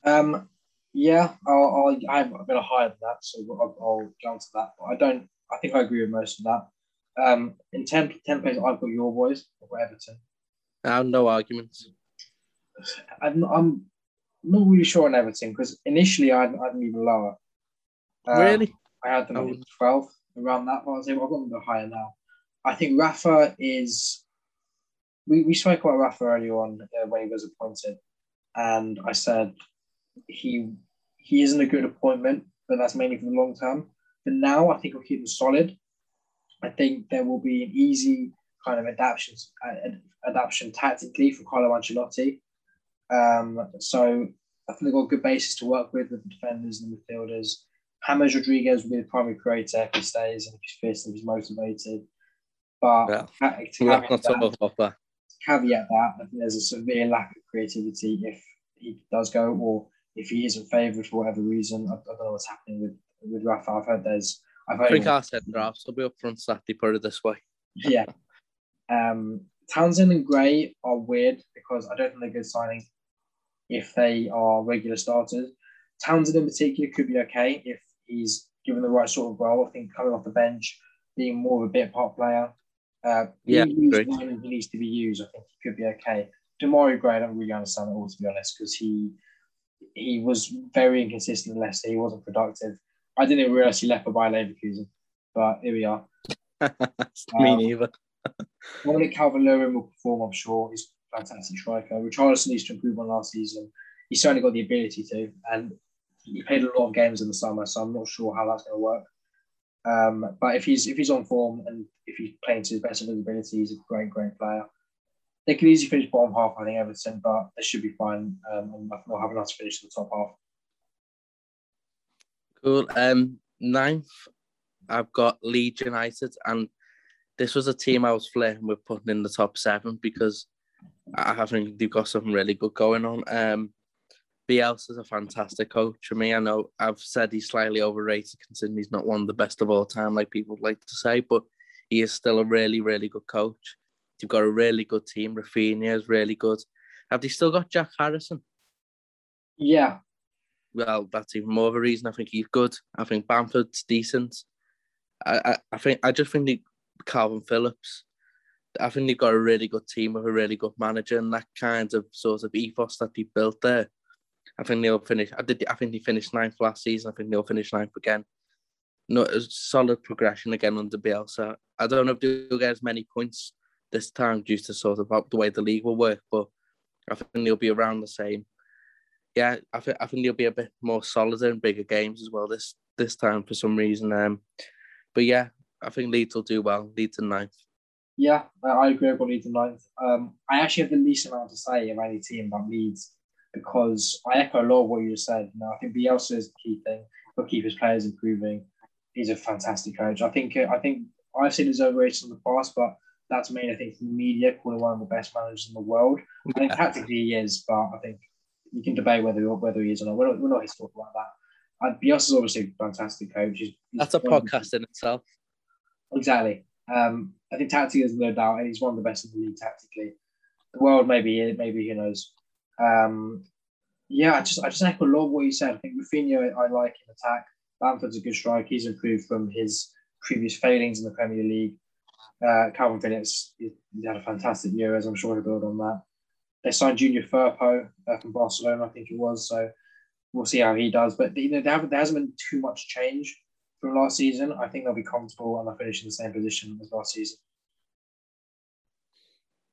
Um, yeah, I'll, I have a bit higher than that, so I'll, I'll jump to that. But I don't. I think I agree with most of that. Um, in 10, 10 plays, I've got your boys. I've got Everton. I have no arguments. I'm, I'm not really sure on Everton because initially I had, I had them even lower. Um, really? I had them oh. 12. around that part of the table. I've got them a bit higher now. I think Rafa is. We, we spoke about Rafa earlier on uh, when he was appointed, and I said he he isn't a good appointment, but that's mainly for the long term. But now I think we'll keep him solid. I think there will be an easy kind of adaptation uh, adaptation tactically for Carlo Ancelotti. Um, so I think they've got a good basis to work with with the defenders and the midfielders. James Rodriguez will be the primary creator if he stays and if he's fit and if he's motivated. But Yeah. to caveat, that, caveat that, I think there's a severe lack of creativity if he does go or if he isn't favoured for whatever reason. I, I don't know what's happening with, with Rafa. I've heard there's. I've I heard think our centre halves will be up front Saturday, put it this way. yeah. <laughs> Um, Townsend and Gray are weird because I don't think they're good signings if they are regular starters. Townsend in particular could be okay if he's given the right sort of role. I think coming off the bench, being more of a bit part player. Uh, Yeah, used he needs to be used, I think he could be okay. Demarai Gray, I don't really understand at all, to be honest, because he he was very inconsistent in Leicester. He wasn't productive. I didn't realize he left for Bayer Leverkusen, but here we are. <laughs> Me Um, neither. Dominic Calvert Lewin will perform, I'm sure. He's a fantastic striker. Richarlison needs to improve on last season. He's certainly got the ability to, and he played a lot of games in the summer, so I'm not sure how that's going to work. Um, but if he's if he's on form and if he's playing to his best of his ability, he's a great, great player. They could easily finish bottom half, I think, Everton, but they should be fine. Um, and not have enough to finish in the top half. Cool. Um, ninth, I've got Leeds United, and this was a team I was flirting with putting in the top seven because I think they've got something really good going on. Um, Bielsa's a fantastic coach for me. I know I've said he's slightly overrated considering he's not one of the best of all time, like people like to say, but he is still a really, really good coach. They've got a really good team. Raphinha is really good. Have they still got Jack Harrison? Yeah, well, that's even more of a reason. I think he's good. I think Bamford's decent. I, I, I think I just think they, Calvin Phillips. I think they've got a really good team with a really good manager and that kind of sort of ethos that they built there. I think they'll finish. I did. I think they finished ninth last season. I think they'll finish ninth again. No, solid progression again under Bielsa. I don't know if they'll get as many points this time due to sort of the way the league will work, but I think they'll be around the same yeah, I think I think they'll be a bit more solid in bigger games as well this this time for some reason. Um, but yeah, I think Leeds will do well. Leeds in ninth. Yeah, I- agree. I've got Leeds in ninth. Um, I actually have the least amount to say of any team about Leeds because I echo a lot of what you just said. You know, I think Bielsa is the key thing. He'll keep his players improving. He's a fantastic coach. I think I think I've seen his overrated in the past, but that's mainly I think from the media calling one of the best managers in the world. I think tactically he is, but I think you can debate whether whether he is or not. We're not, we're not here to talk about that. And Bielsa's obviously a fantastic coach. He's, he's That's a podcast in itself. Exactly. Um, I think tactically, there's no doubt, and he's one of the best in the league tactically. The world, maybe, maybe who knows. Um, yeah, I just, I just echo a lot of what you said. I think Raphinha, I like in attack. Bamford's a good striker. He's improved from his previous failings in the Premier League. Uh, Calvin Phillips, had a fantastic year, as I'm sure he'll build on that. They signed Junior Firpo uh, from Barcelona, I think it was. So we'll see how he does. But you know, there hasn't been too much change from last season. I think they'll be comfortable and they'll finish in the same position as last season.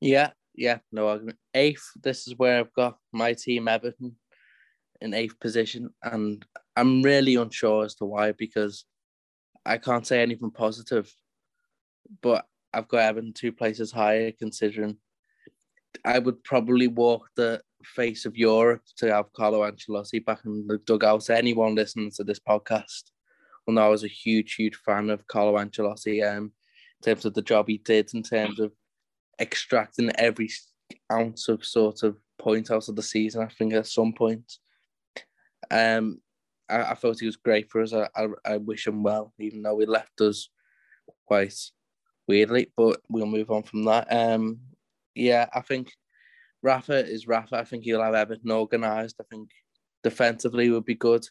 Yeah, yeah, no argument. Eighth, this is where I've got my team Everton in eighth position, and I'm really unsure as to why because I can't say anything positive, but I've got Everton two places higher considering I would probably walk the face of Europe to have Carlo Ancelotti back in the dugout. Anyone listening to this podcast know I was a huge, huge fan of Carlo Ancelotti um, in terms of the job he did, in terms of extracting every ounce of sort of point out of the season. I think at some point, um, I, I thought he was great for us. I, I, I wish him well, even though he left us quite weirdly. But we'll move on from that. Um, yeah, I think Rafa is Rafa. I think he'll have Everton organised. I think defensively would be good.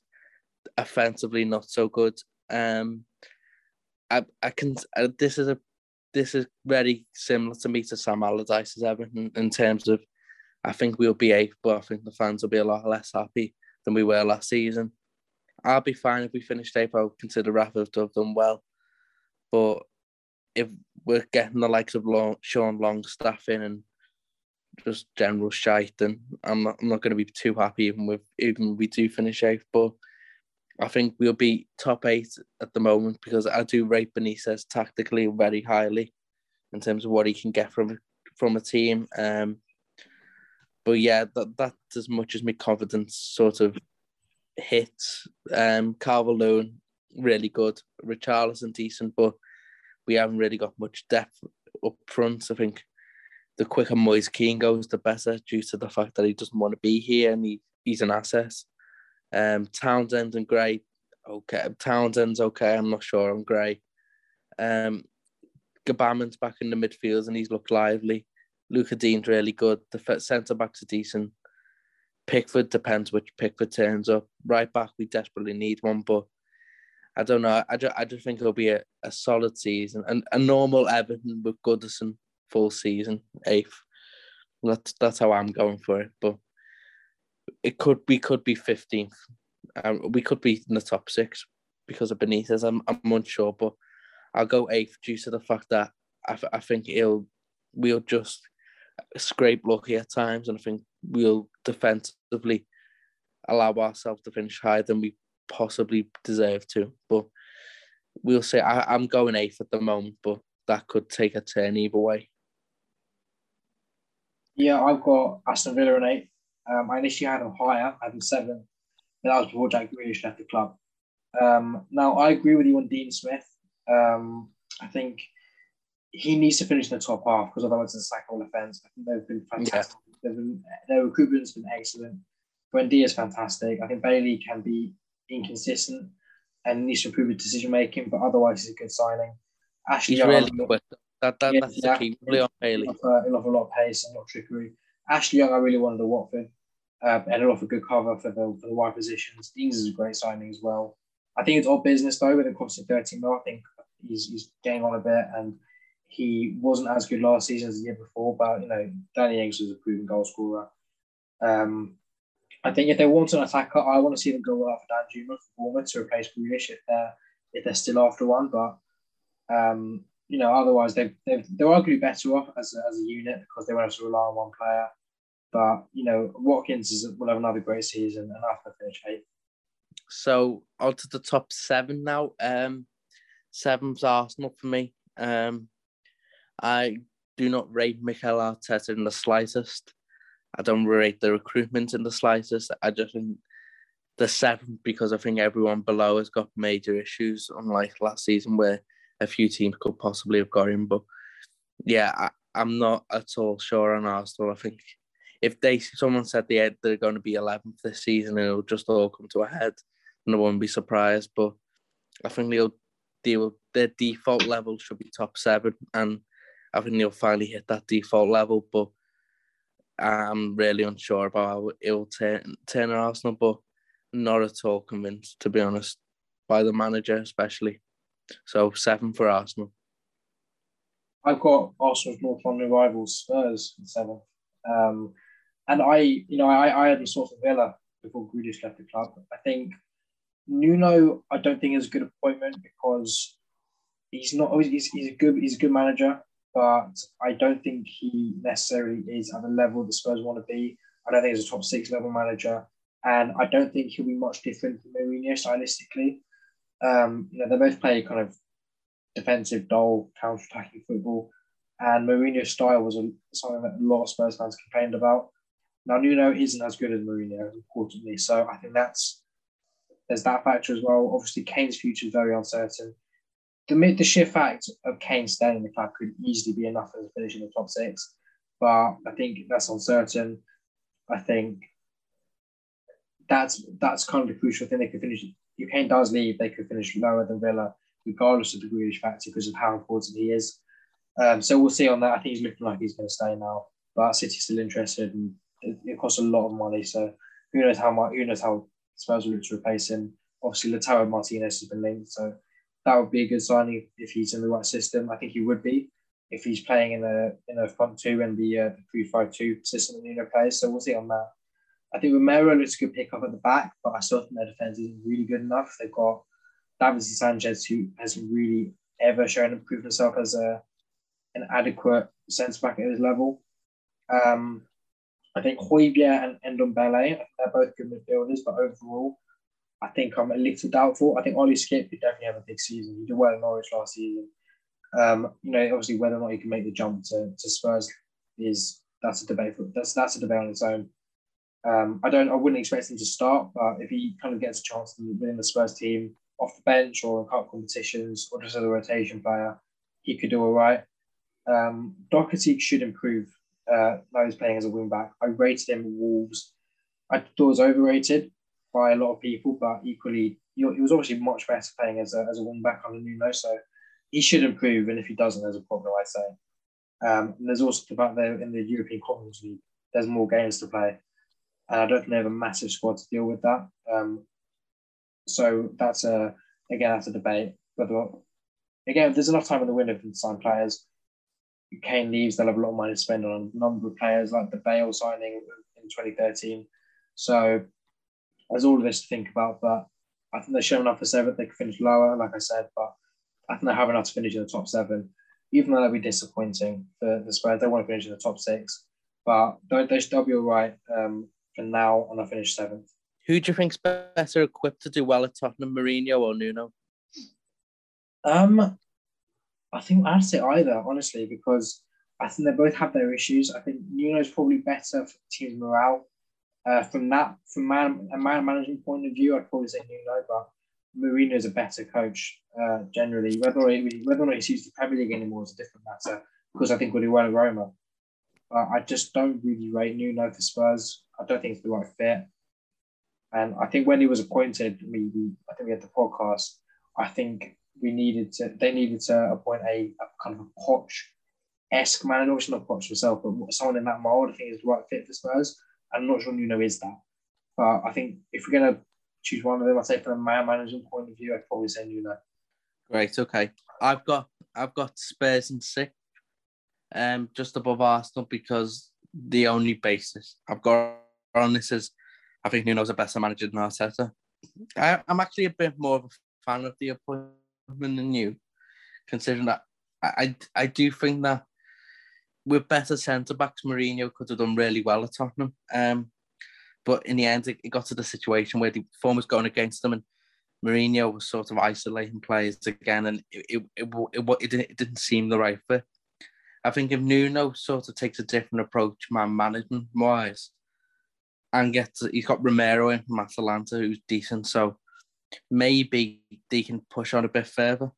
Offensively, not so good. Um, I I can. Uh, this is a this is very similar to me to Sam Allardyce's Everton in terms of. I think we'll be eighth, but I think the fans will be a lot less happy than we were last season. I'll be fine if we finish eighth. I'll consider Rafa to have done well. But if we're getting the likes of Long, Sean Longstaff in and just general shite, then I'm not, I'm not going to be too happy even with even we do finish eighth. But I think we'll be top eight at the moment because I do rate Benitez tactically very highly in terms of what he can get from from a team. Um, but yeah, that that's as much as my confidence sort of hits. Um, Calvert really good. Richarlison decent, but we haven't really got much depth up front. I think the quicker Moise Kean goes, the better, due to the fact that he doesn't want to be here and he, he's an asset. Um, Townsend and Gray, okay. Townsend's okay. I'm not sure on Gray. Um, Gbamin's back in the midfield and he's looked lively. Lucas Digne's really good. The centre backs are decent. Pickford depends which Pickford turns up. Right back, we desperately need one, but I don't know. I just, I just think it'll be a, a solid season and a normal Everton with Goodison full season, eighth. That's that's how I'm going for it. But it could we could be fifteenth. Um, we could be in the top six because of Benitez. I'm I'm unsure, but I'll go eighth due to the fact that I, I think it'll we'll just scrape lucky at times, and I think we'll defensively allow ourselves to finish higher than we possibly deserve to. But we'll say I, I'm going eighth at the moment, but that could take a turn either way. Yeah, I've got Aston Villa and eight. Um, I initially had him higher, I had seven, but that was before Jack Grealish left the club. Um, now, I agree with you on Dean Smith. Um, I think he needs to finish in the top half because otherwise it's a cycle offence. I think they've been fantastic. Yeah. Been, their recruitment's been excellent. Buendia is fantastic. I think Bailey can be inconsistent and needs to improve his decision making, but otherwise he's a good signing. Ashley he's Young, really quick. That, that, yeah, that's yeah, the key. Really on Bailey. He'll have, he'll have a lot of pace and a lot of trickery. Ashley Young, I really wanted a Watford. Uh, and he'll offer good cover for the, for the wide positions. Ings is a great signing as well. I think it's all business though, with it costing 13 mil. I think he's, he's getting on a bit and he wasn't as good last season as the year before, but you know, Danny Ings was a proven goal scorer. Um, I think if they want an attacker, I want to see them go after Danjuma for Bournemouth to replace Grealish if they're if they're still after one. But um, you know, otherwise they they they're arguably better off as as a unit because they won't have to rely on one player. But you know, Watkins is, will have another great season and after finish eighth. So on to the top seven now. Um, seven's Arsenal for me. Um, I do not rate Mikel Arteta in the slightest. I don't rate the recruitment in the slightest. I just think the seventh because I think everyone below has got major issues, unlike last season where a few teams could possibly have got him. But yeah, I, am not at all sure on Arsenal. I think if they someone said they they're going to be 11th this season, it'll just all come to a head, and I won't be surprised. But I think they'll deal their default level should be top seven, and I think they'll finally hit that default level. But I'm really unsure about how it'll turn turn Arsenal, but not at all convinced to be honest by the manager especially. So seven for Arsenal. I've got Arsenal's North London rivals Spurs in um, and I, you know, I, I had the sort of Villa before Grealish left the club. I think Nuno, I don't think is a good appointment because he's not. He's, he's a good. He's a good manager but I don't think he necessarily is at the level the Spurs want to be. I don't think he's a top six level manager, and I don't think he'll be much different from Mourinho stylistically. Um, you know, they both play kind of defensive, dull, counter-attacking football, and Mourinho's style was a, something that a lot of Spurs fans complained about. Now Nuno isn't as good as Mourinho, importantly, so I think that's there's that factor as well. Obviously, Kane's future is very uncertain the the sheer fact of Kane staying in the club could easily be enough to finish in the top six, but I think that's uncertain. I think that's that's kind of the crucial thing. They could finish. If Kane does leave, they could finish lower than Villa, regardless of the Grealish factor, because of how important he is. Um, so we'll see on that. I think he's looking like he's going to stay now, but City's still interested, and it, costs a lot of money. So who knows how much? Who knows how Spurs will look to replace him? Obviously, Lautaro Martinez has been linked, so that would be a good signing if he's in the right system. I think he would be if he's playing in a in a front two and the uh, three five two system that Nuno plays. So we'll see on that. I think Romero looks a good pick up at the back, but I still think their defense isn't really good enough. They've got Davinson Sanchez who has some really ever shown and proved himself as a an adequate centre back at his level. Um, I think Højbjerg and Ndombele, they're both good midfielders, but overall, I think I'm a little doubtful. I think Ollie Skipp could definitely have a big season. He did well in Norwich last season. Um, you know, obviously whether or not he can make the jump to, to Spurs is that's a debate. For, that's that's a debate on its own. Um, I don't. I wouldn't expect him to start, but if he kind of gets a chance to win the Spurs team off the bench or in cup competitions or just as a rotation player, he could do all right. Um, Doherty should improve. Uh, now he's playing as a wing back. I rated him Wolves. I thought was overrated by a lot of people, but equally, he was obviously much better playing as a, as a wing back under Nuno. So he should improve, and if he doesn't, there's a problem, I'd say. Um, and there's also the fact that in the European Conference League, there's more games to play. And I don't think they have a massive squad to deal with that. Um, so that's a, again, that's a debate. Whether, again, if there's enough time in the window for to sign players, Kane leaves, they'll have a lot of money to spend on a number of players, like the Bale signing in 2013. So there's all of this to think about. But I think they're showing enough for seventh. They could finish lower, like I said, but I think they have enough to finish in the top seven even though that'd be disappointing for the Spurs, they want to finish in the top six. But they, they should, they'll be all right um, for now, and I finish seventh. Who do you think's better equipped to do well at Tottenham, Mourinho or Nuno? Um, I think I'd say either, honestly, because I think they both have their issues. I think Nuno's probably better for team's morale. Uh, from that, from man, a man management point of view, I'd probably say Nuno, but Mourinho is a better coach uh, generally. Whether he, whether or not he sees the Premier League anymore is a different matter because I think we'll do well at Roma. But I just don't really rate Nuno for Spurs. I don't think it's the right fit. And I think when he was appointed, we I think we had the podcast. I think we needed to. They needed to appoint a, a kind of a Poch esque manager. Obviously not Poch himself, but someone in that mold. I think is the right fit for Spurs. I'm not sure Nuno is that. But I think if we're gonna choose one of them. I'd say from a man management point of view, I'd probably say Nuno. Great. Okay. I've got I've got Spurs and six, um, just above Arsenal because the only basis I've got on this is I think Nuno's a better manager than Arteta. I, I'm actually a bit more of a fan of the appointment than you, considering that I I do think that with better centre backs, Mourinho could have done really well at Tottenham. Um, but in the end, it, it got to the situation where the form was going against them, and Mourinho was sort of isolating players again, and it it, it, it, it didn't seem the right fit. I think if Nuno sort of takes a different approach, man management wise, and gets he's got Romero in from Atalanta who's decent, so maybe they can push on a bit further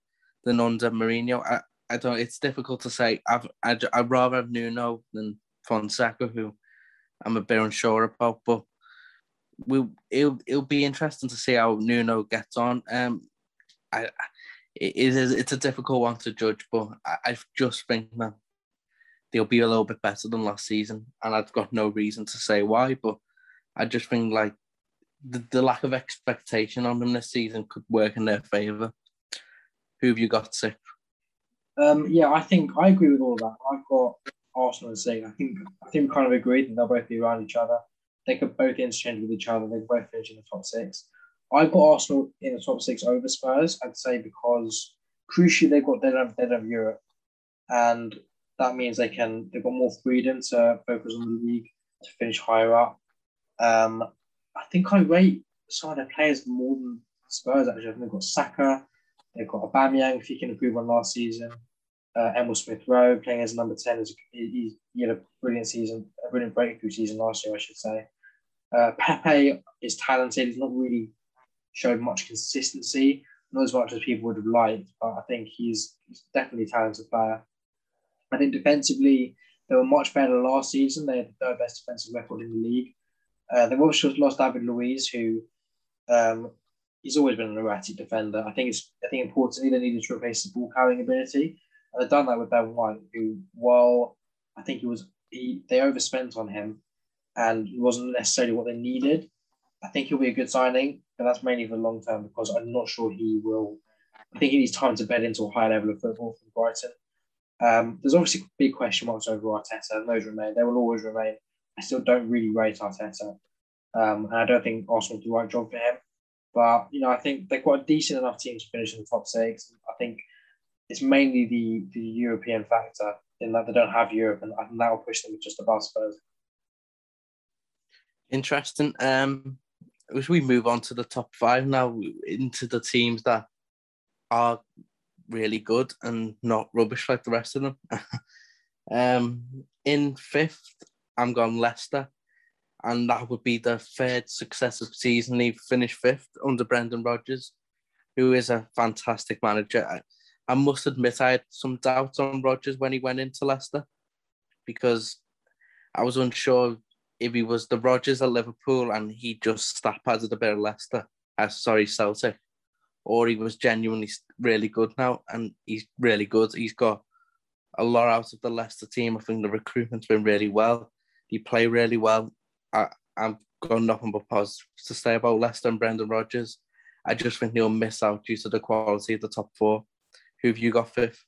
than under Mourinho. I, I don't. It's difficult to say. I've I'd, I'd rather have Nuno than Fonseca, who I'm a bit unsure about, but we it'll it'll be interesting to see how Nuno gets on. Um, I it is it's a difficult one to judge, but I, I just think that they'll be a little bit better than last season, and I've got no reason to say why, but I just think like the, the lack of expectation on them this season could work in their favour. Who have you got, Sip? Um, yeah, I think I agree with all that. I've got Arsenal and City. I think I think we kind of agreed that they'll both be around each other. They could both interchange with each other. They could both finish in the top six. I've got Arsenal in the top six over Spurs, I'd say, because crucially they've got dead of, dead of Europe. And that means they can they've got more freedom to focus on the league to finish higher up. Um, think I rate some of their players more than Spurs actually. I think they've got Saka, they've got Aubameyang if he can improve on last season. Uh, Emile Smith Rowe playing as number 10 is he, he had a brilliant season, a brilliant breakthrough season last year, I should say. Uh, Pepe is talented. He's not really showed much consistency, not as much as people would have liked, but I think he's, he's definitely a talented player. I think defensively, they were much better last season. They had the third best defensive record in the league. Uh, also lost David Luiz, who um, he's always been an erratic defender. I think it's I think importantly they needed to replace his ball carrying ability. And they've done that with Ben White, who, while I think he was, he, they overspent on him and he wasn't necessarily what they needed. I think he'll be a good signing, but that's mainly for the long term because I'm not sure he will. I think he needs time to bed into a higher level of football from Brighton. Um, there's obviously big question marks over Arteta, and those remain. They will always remain. I still don't really rate Arteta, um, and I don't think Arsenal do the right job for him. But you know, I think they've got a decent enough team to finish in the top six. I think it's mainly the the European factor in that they don't have Europe, and, and that will push them just above Spurs. Interesting. Um, as we move on to the top five now, into the teams that are really good and not rubbish like the rest of them. <laughs> um, in fifth, I'm going Leicester, and that would be the third successive season he finished fifth under Brendan Rodgers, who is a fantastic manager. I, I must admit I had some doubts on Rodgers when he went into Leicester because I was unsure if he was the Rodgers at Liverpool and he just stop added a bit of Leicester, uh, sorry, Celtic, or he was genuinely really good now and he's really good. He's got a lot out of the Leicester team. I think the recruitment's been really well. He play really well. I, I've got nothing but positives to say about Leicester and Brendan Rodgers. I just think he'll miss out due to the quality of the top four. Who have you got fifth?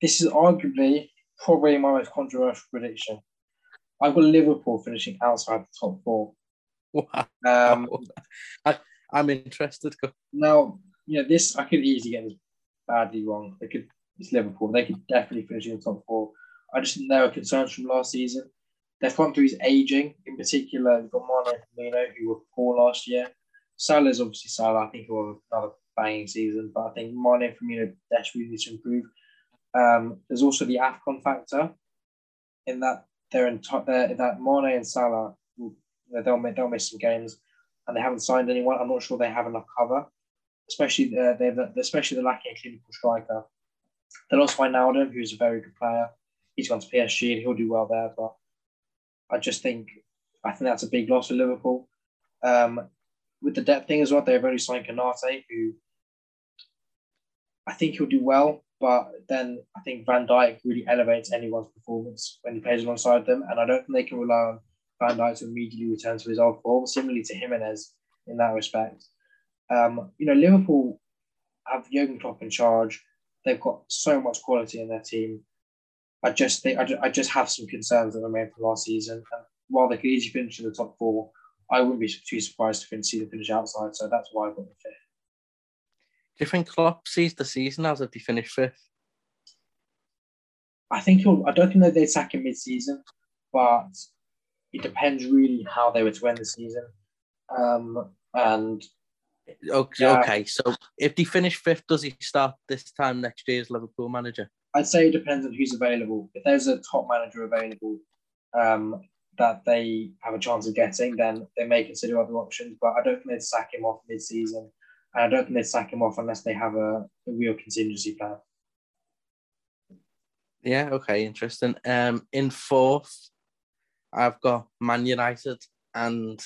This is arguably probably my most controversial prediction. I've got Liverpool finishing outside the top four. Wow. Um, <laughs> I, I'm interested. Now, you know, this I could easily get this badly wrong. They could it's Liverpool. They could definitely finish in the top four. I just think there are concerns from last season. Their front three is aging. In particular, you've got Firmino, who were poor last year. Salah is obviously Salah. I think he'll have another banging season, but I think Mane and Firmino desperately need to improve. Um, there's also the AFCON factor in that they're in top, they're, that Mane and Salah, they'll, they'll miss some games and they haven't signed anyone. I'm not sure they have enough cover, especially uh, they're, especially the lacking a clinical striker. They lost Wijnaldum, who's a very good player. He's gone to PSG and he'll do well there. But I just think I think that's a big loss for Liverpool. Um, with the depth thing as well, they've only signed Konate, who I think he'll do well. But then I think Van Dijk really elevates anyone's performance when he plays alongside them, and I don't think they can rely on Van Dijk to immediately return to his old form, similarly to Jimenez in that respect. Um, you know, Liverpool have Jurgen Klopp in charge. They've got so much quality in their team. I just think I just have some concerns that remain from last season. And while they could easily finish in the top four, I wouldn't be too surprised to see them finish outside. So that's why I got the fifth. Do you think Klopp sees the season as if he finished fifth? I think he'll. I don't think that they'd sack him mid-season, but it depends really how they were to end the season. Um, and okay, yeah, okay, so if they finish fifth, does he start this time next year as Liverpool manager? I'd say it depends on who's available. If there's a top manager available um, that they have a chance of getting, then they may consider other options. But I don't think they'd sack him off mid-season, and I don't think they'd sack him off unless they have a, a real contingency plan. Yeah. Okay. Interesting. Um, in fourth, I've got Man United, and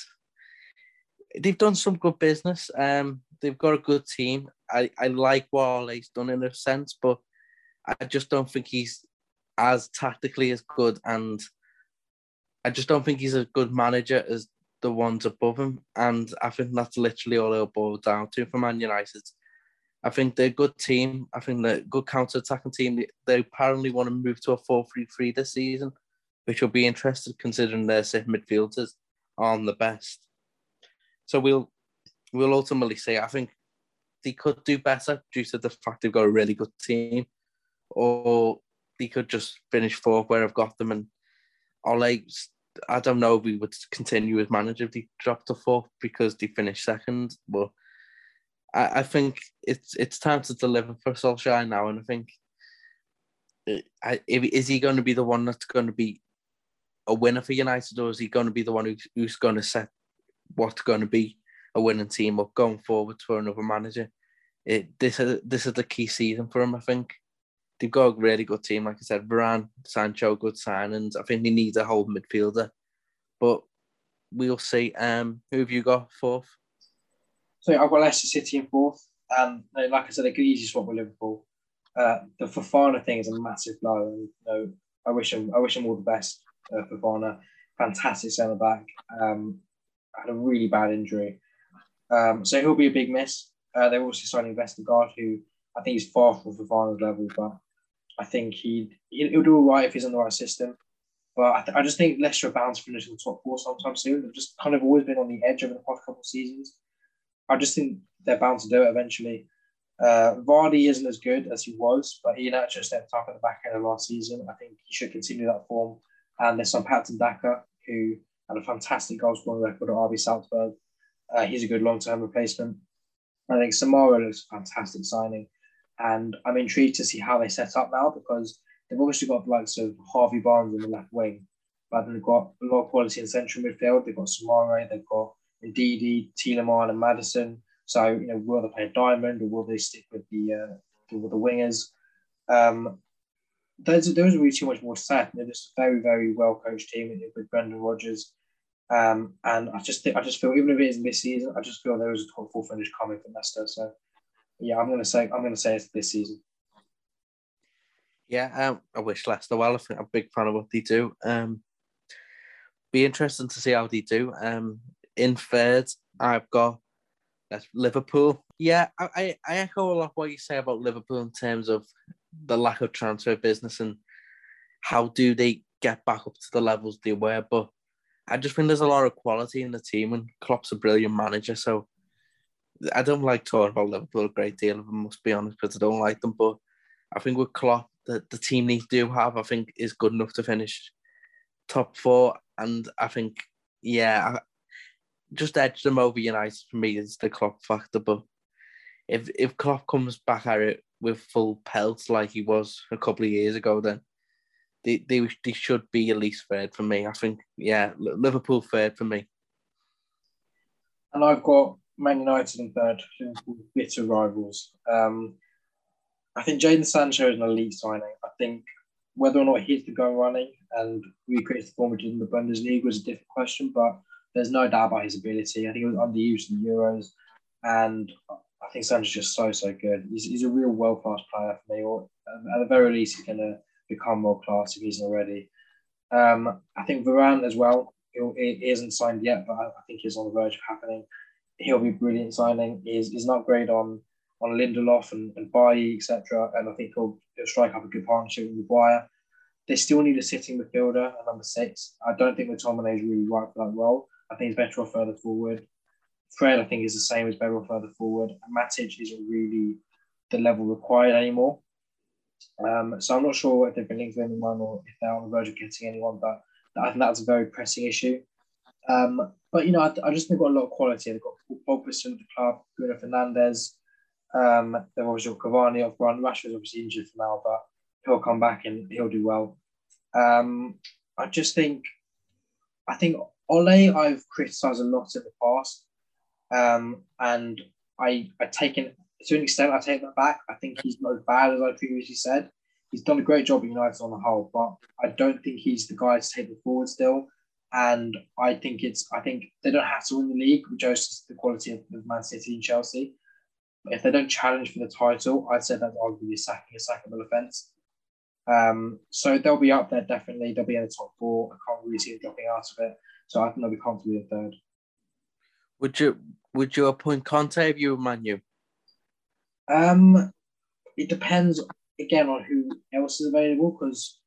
they've done some good business. Um, they've got a good team. I, I like what Ole's done in a sense, but I just don't think he's as tactically as good, and I just don't think he's a good manager as the ones above him. And I think that's literally all it'll boil down to for Man United. I think they're a good team. I think they're a good counter attacking team. They, apparently want to move to a 4 3 3 this season which will be interesting considering their set midfielders aren't the best. So we'll we'll ultimately see. I think they could do better due to the fact they've got a really good team, or they could just finish fourth where I've got them. And Ole, I don't know if we would continue as manager if they dropped to fourth because they finished second. But I, I think it's it's time to deliver for Solskjaer now, and I think. Uh, is he going to be the one that's going to be a winner for United, or is he going to be the one who's, who's going to set what's going to be a winning team up going forward for another manager? It, this is this is the key season for him. I think they've got a really good team. Like I said, Varane, Sancho, good signings. I think they need a whole midfielder, but we'll see. Um, who have you got fourth? So I've got Leicester City in fourth, and like I said, they could easily swap with Liverpool. Uh, the Fofana thing is a massive blow, you know, I wish him I wish him all the best uh, Fofana, fantastic centre back. Um, had a really bad injury, um, so he'll be a big miss. Uh, they're also signing Vestergaard, who I think is far from Fofana's level, but I think he'd he'll do all right if he's in the right system. But I, th- I just think Leicester are bound to finish in the top four sometime soon. They've just kind of always been on the edge over the past couple of seasons. I just think they're bound to do it eventually. Uh, Vardy isn't as good as he was, but he actually stepped up at the back end of last season. I think he should continue that form. And there's some Patson Daka, who had a fantastic goal scoring record at RB Salzburg. Uh, he's a good long term replacement. I think Soumaré looks a fantastic signing. And I'm intrigued to see how they set up now because they've obviously got the likes of Harvey Barnes in the left wing, but then they've got a lot of quality in central midfield. They've got Soumaré, they've got Ndidi, Tielemans, and Maddison. So, you know, will they play a diamond or will they stick with the uh, with the wingers? Um, there's there's really too much more to say. They're just a very very well coached team with Brendan Rodgers, um, and I just think I just feel even if it isn't this season, I just feel there is a top four finish coming for Leicester. So yeah, I'm gonna say I'm gonna say it's this season. Yeah, um, I wish Leicester well. I think I'm a big fan of what they do. Um, be interesting to see how they do. Um, in third, I've got that's Liverpool. Yeah, I, I echo a lot what you say about Liverpool in terms of the lack of transfer business and how do they get back up to the levels they were. But I just think there's a lot of quality in the team, and Klopp's a brilliant manager. So I don't like talking about Liverpool a great deal, I must be honest, because I don't like them. But I think with Klopp, the, the team they do have, I think, is good enough to finish top four. And I think, yeah, just edge them over United for me is the Klopp factor. But if if Klopp comes back at it with full pelts like he was a couple of years ago, then they they, they should be at least third for me. I think yeah, Liverpool third for me. And I've got Man United in third, bitter rivals. Um, I think Jadon Sancho is an elite signing. I think whether or not he's the go running and recreates the form in the Bundesliga was a different question, but there's no doubt about his ability. I think he was underused in the Euros, and I think Sancho's just so so good. He's, he's a real world class player for me. Or at the very least, he's going to become world class if he's already. Um, I think Varane as well. He, he isn't signed yet, but I think he's on the verge of happening. He'll be brilliant signing. He's, he's not great on on Lindelof and, and Bailly, etc. And I think he'll, he'll strike up a good partnership with Maguire. They still need a sitting midfielder at number six. I don't think McTominay is really right for that role. I think he's better off further forward. Fred, I think, is the same as better off further forward. And Matic isn't really the level required anymore. Um, so I'm not sure if they've been linked with anyone or if they're on the verge of getting anyone, but I think that's a very pressing issue. Um, but you know, I, I, just think they've got a lot of quality. They've got Paul Pogba at the club, Bruno Fernandes. Um, they've obviously got Cavani off run. Rashford's obviously injured for now, but he'll come back and he'll do well. Um, I just think, I think Ole, I've criticised a lot in the past, um, and I I taken to an extent I take that back. I think he's not as bad as I previously said. He's done a great job at United on the whole, but I don't think he's the guy to take the forward still. And I think it's I think they don't have to win the league, which shows the quality of Man City and Chelsea. But if they don't challenge for the title, I'd say that's arguably sacking a sackable offence. Um, so they'll be up there definitely. They'll be in the top four. I can't really see them dropping out of it. So I think they'll be comfortably in third. Would you would you appoint Conte if you were Manu? Um, it depends again on who else is available because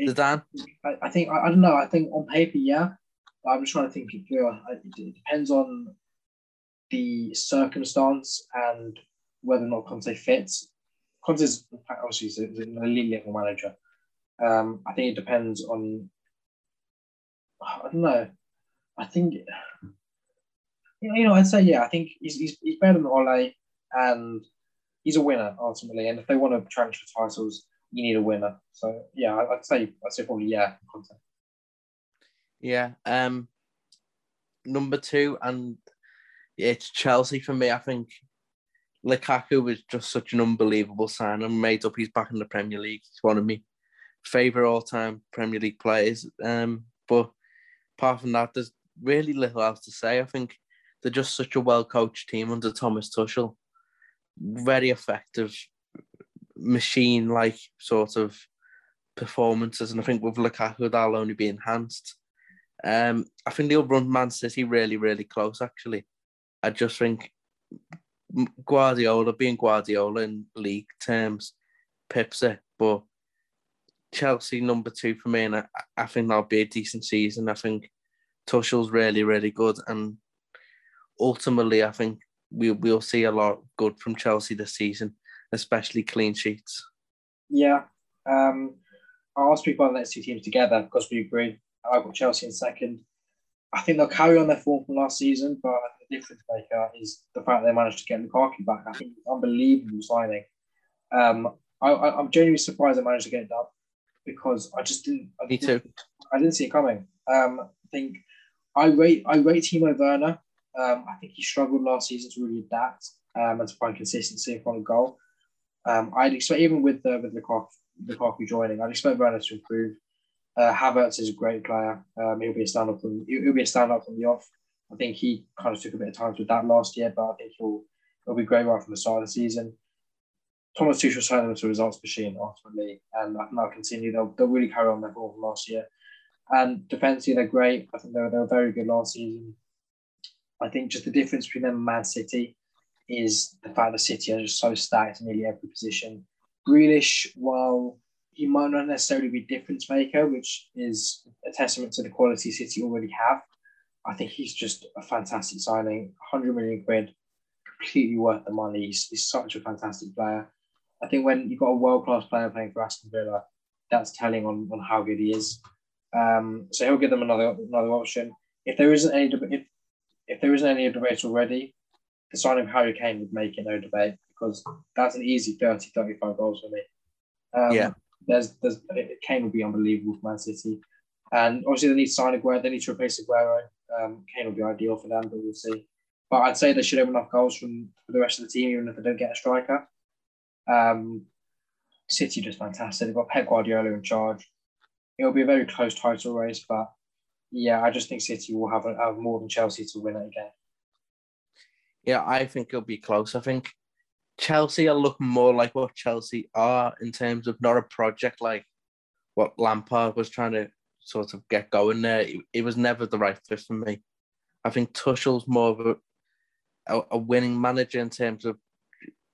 Zidane. I, I think I, I, don't know. I think on paper, yeah. I'm just trying to think it through. It, it depends on the circumstance and whether or not Conte fits. Conte's obviously an elite level manager. Um, I think it depends on. I don't know. I think you know, I'd say yeah. I think he's he's, he's better than Ole, and he's a winner ultimately. And if they want to challenge for titles, you need a winner. So yeah, I'd say I'd say probably yeah. Yeah. Um. Number two, and it's Chelsea for me. I think Lukaku was just such an unbelievable signing. Made up, he's back in the Premier League. He's one of my favorite all-time Premier League players. Um, but apart from that, there's really little else to say. I think they're just such a well-coached team under Thomas Tuchel. Very effective machine-like sort of performances, and I think with Lukaku that'll only be enhanced. Um, I think they'll run Man City really, really close. Actually, I just think Guardiola, being Guardiola in league terms, pips it. But Chelsea number two for me, and I, I think that'll be a decent season. I think Tuchel's really, really good, and ultimately, I think we we'll see a lot good from Chelsea this season, especially clean sheets. Yeah, um, I'll speak about the next two teams together because we agree. I've got Chelsea in second. I think they'll carry on their form from last season, but the difference maker is the fact they managed to get Lukaku back. I think it's unbelievable signing. Um, I, am genuinely surprised they managed to get it done because I just didn't. I Me didn't, too. I didn't see it coming. Um, I think I rate I rate Timo Werner. Um, I think he struggled last season to really adapt um, and to find consistency in front of goal. Um, I'd expect even with uh, with Lukaku, Lukaku joining, I'd expect Werner to improve. Uh, Havertz is a great player. Um, he'll be a stand up from he'll be a stand up from the off. I think he kind of took a bit of time with that last year, but I think he'll he'll be great right from the start of the season. Thomas Tuchel turned them into a results machine ultimately, and I they'll continue. They'll, they'll really carry on their form from last year. And defensively, they're great. I think they were, they were very good last season. I think just the difference between them and Man City is the fact that City are just so stacked in nearly every position. Grealish, while he might not necessarily be difference maker, which is a testament to the quality City already have, I think he's just a fantastic signing. 100 million quid, completely worth the money. He's, he's such a fantastic player. I think when you've got a world class player playing for Aston Villa, that's telling on, on how good he is. Um, so he'll give them another another option. If there isn't any if, if there isn't any debate already, the signing of Harry Kane would make it no debate because that's an easy 30, 35 goals for me. Um, yeah. There's, there's Kane would be unbelievable for Man City. And obviously they need to sign Aguero, they need to replace Aguero. Um, Kane will be ideal for them, but we'll see. But I'd say they should have enough goals from for the rest of the team, even if they don't get a striker. Um, City just fantastic. They've got Pep Guardiola in charge. It'll be a very close title race, but yeah, I just think City will have, a, have more than Chelsea to win it again. Yeah, I think it'll be close. I think Chelsea are looking more like what Chelsea are in terms of not a project like what Lampard was trying to sort of get going there. It, was never the right fit for me. I think Tuchel's more of a, a, a winning manager in terms of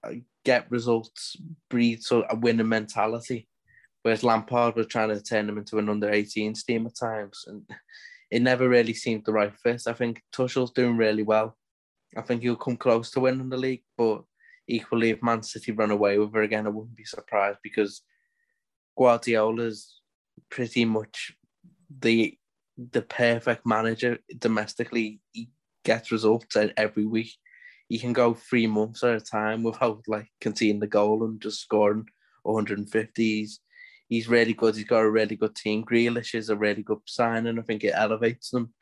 uh, get results, breed sort of a winning mentality. Whereas Lampard was trying to turn them into an under 18 team at times. And it never really seemed the right fit. I think Tuchel's doing really well. I think he'll come close to winning the league, but equally, if Man City run away with her again, I wouldn't be surprised because Guardiola's pretty much the the perfect manager domestically. He gets results every week. He can go three months at a time without like conceding the goal and just scoring 150s. He's really good. He's got a really good team. Grealish is a really good signing. I think it elevates them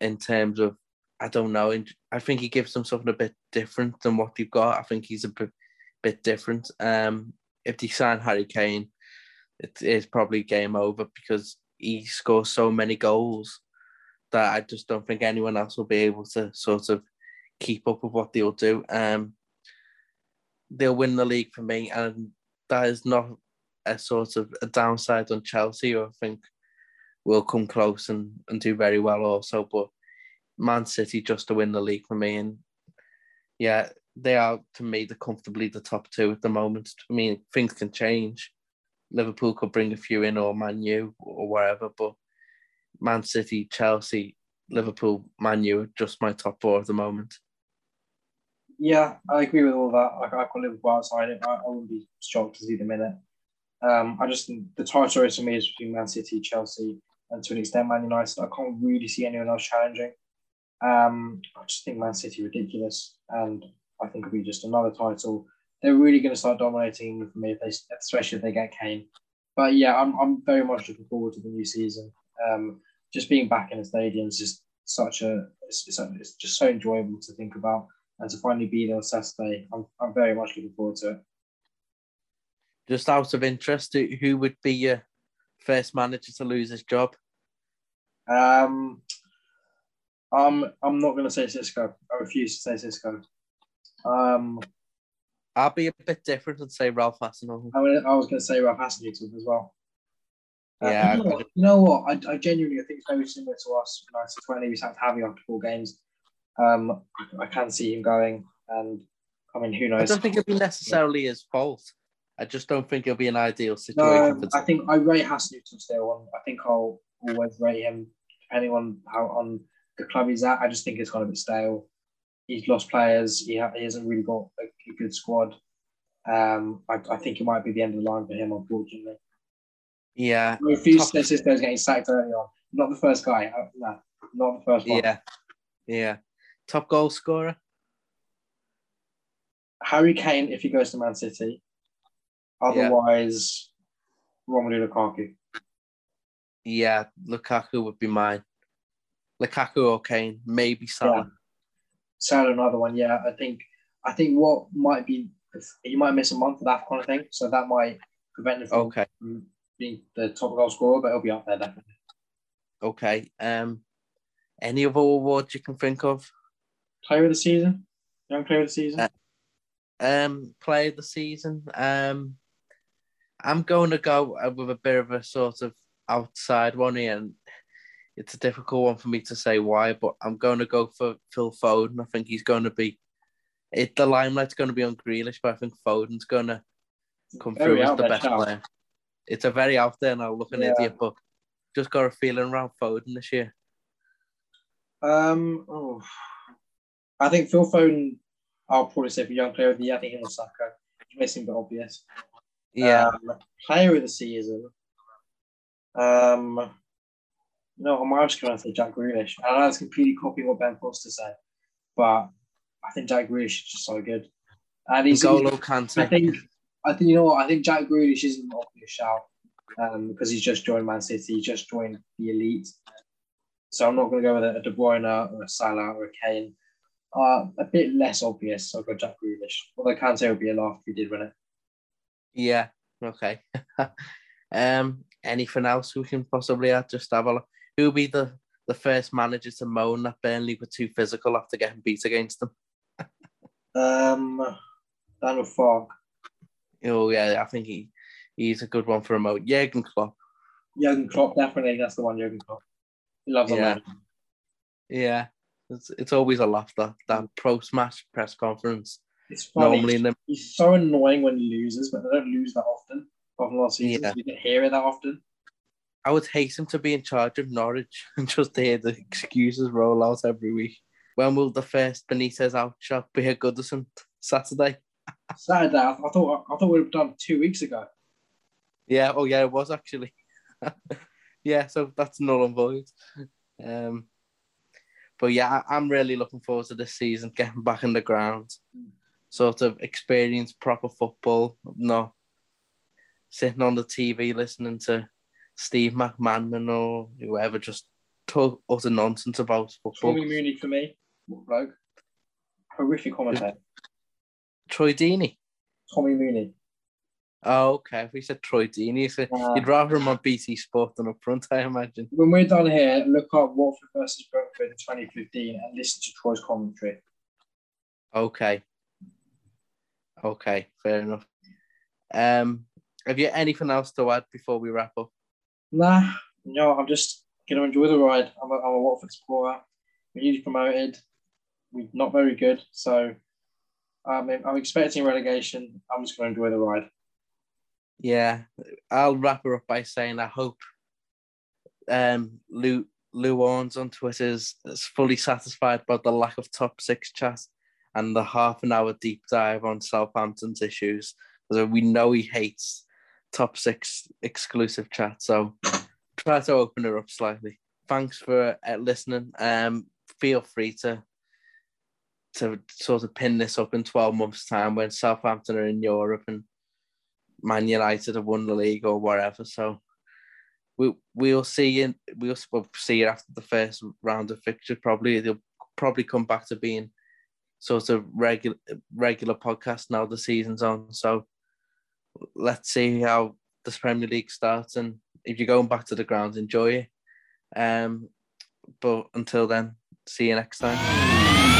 in terms of I don't know. I think he gives them something a bit different than what they've got. I think he's a bit, bit different. Um, if they sign Harry Kane, it is probably game over because he scores so many goals that I just don't think anyone else will be able to sort of keep up with what they'll do. Um, they'll win the league for me, and that is not a sort of a downside on Chelsea, I think will come close and, and do very well also. But Man City just to win the league for me. And yeah, they are to me the comfortably the top two at the moment. I mean, things can change. Liverpool could bring a few in, or Man U, or wherever. But Man City, Chelsea, Liverpool, Man U are just my top four at the moment. Yeah, I agree with all that. Like I call Liverpool outside it. I, I wouldn't be shocked to see them in it. Um, I just think the title race for me is between Man City, Chelsea, and to an extent Man United. I can't really see anyone else challenging. Um, I just think Man City ridiculous, and I think it'll be just another title. They're really going to start dominating for me, if they, especially if they get Kane. But yeah, I'm, I'm very much looking forward to the new season. Um, just being back in the stadium is just such a it's, it's, it's, just so enjoyable to think about, and to finally be there on Saturday, I'm, I'm very much looking forward to it. Just out of interest, who would be your first manager to lose his job? Um, um, I'm not going to say Xisco. I refuse to say Xisco. Um, I'll be a bit different and say Ralph Hasenhüttl. I, mean, I was going to say Ralph Hasenhüttl as well. Uh, yeah. You know, what, you know what? I, I, genuinely think it's very similar to us. United 20, we sat having after four games. Um, I, I, can see him going, and I mean, who knows? I don't think it'll be necessarily his fault. I just don't think it'll be an ideal situation. No, I think I rate Hasenhüttl still, and I think I'll always rate him depending on how on the club he's at. I just think it's gone a bit stale. he's lost players. He, ha- he hasn't really got a, good squad. Um, I, I think it might be the end of the line for him, unfortunately. Yeah. I refuse to say getting sacked early on. Not the first guy. Uh, no, not the first one. Yeah. Yeah. Top goal scorer? Harry Kane if he goes to Man City. Otherwise, yeah. Romelu Lukaku. Yeah, Lukaku would be mine. Lukaku or Kane, maybe Salah. Yeah. Salah, another one. Yeah, I think I think what might be he might miss a month of that kind of thing, so that might prevent him from okay. being the top goal scorer, but he'll be up there definitely. Okay. Um, any other awards you can think of? Player of the season, young player of the season. Uh, um, player of the season. Um, I'm going to go with a bit of a sort of outside one here, and it's a difficult one for me to say why, but I'm going to go for Phil Foden. I think he's going to be it. The limelight's going to be on Grealish, but I think Foden's going to come very through as the best player. It's a very out there now, looking yeah. idiot, but just got a feeling around Foden this year. Um, oh, I think Phil Foden. I'll probably say for young player of the year. I think he'll Saka. It may seem a bit obvious. Yeah. Um, player of the season. Um, no, I'm just going to say Jack Grealish. I know it's completely copying what Ben Foster said, but I think Jack Grealish is just so good. And he's Golo Kante. I think, I think you know what? I think Jack Grealish isn't an obvious shout um, because he's just joined Man City. He just joined the elite. So I'm not going to go with a, De Bruyne or a Salah or a Kane. Uh, a bit less obvious. I'll go Jack Grealish. Although Kante would be a laugh if he did win it. Yeah. Okay. <laughs> um. Anything else we can possibly add? Just have a look. Who'll be the the first manager to moan that Burnley were too physical after getting beat against them? um, Daniel Farke. Oh yeah, I think he he's a good one for a moan. Jurgen Klopp. Jurgen Klopp, definitely. That's the one. Jurgen Klopp. He loves yeah. Yeah, it's it's always a laugh that that pro smash press conference. It's funny. Normally in the... he's so annoying when he loses, but they don't lose that often. Of last season, yeah. you didn't hear it that often. I would hate him to be in charge of Norwich <laughs> and just hear the excuses roll out every week. When will the first Benitez out shot be a Goodison? Saturday. Saturday. I, thought I thought we'd have done two weeks ago. Yeah. Oh, yeah. It was actually. <laughs> yeah. So that's null and void. Um, but yeah, I, am really looking forward to this season, getting back in the ground, sort of experience proper football, not sitting on the TV listening to Steve McManaman or whoever just talk utter nonsense about football. Tommy Mooney for me, bloke. Horrific commentator. Troy Deeney. Tommy Mooney. Oh, okay. If we said Troy Deeney, so uh, you'd rather him on BT Sport than up front, I imagine. When we're done here, look up Watford versus Brentford in 2015 and listen to Troy's commentary. Okay. Okay, fair enough. Um, have you anything else to add before we wrap up? Nah, no, I'm just going to enjoy the ride. I'm a, I'm a Watford supporter. We're usually promoted. We're not very good. So um, I'm expecting relegation. I'm just going to enjoy the ride. Yeah, I'll wrap her up by saying I hope um, Lou, Lou Owens on Twitter is, is fully satisfied by the lack of top six chat and the half an hour deep dive on Southampton's issues. Because we know he hates top six exclusive chat. So try to open it up slightly. Thanks for uh, listening. Um, feel free to to sort of pin this up in 12 months' time when Southampton are in Europe and Man United have won the league or whatever. So we we'll see you. We'll, we'll see you after the first round of fixtures. Probably they'll probably come back to being sort of regular regular podcast now the season's on. So let's see how this Premier League starts. And if you're going back to the grounds, enjoy it. Um, but until then, see you next time.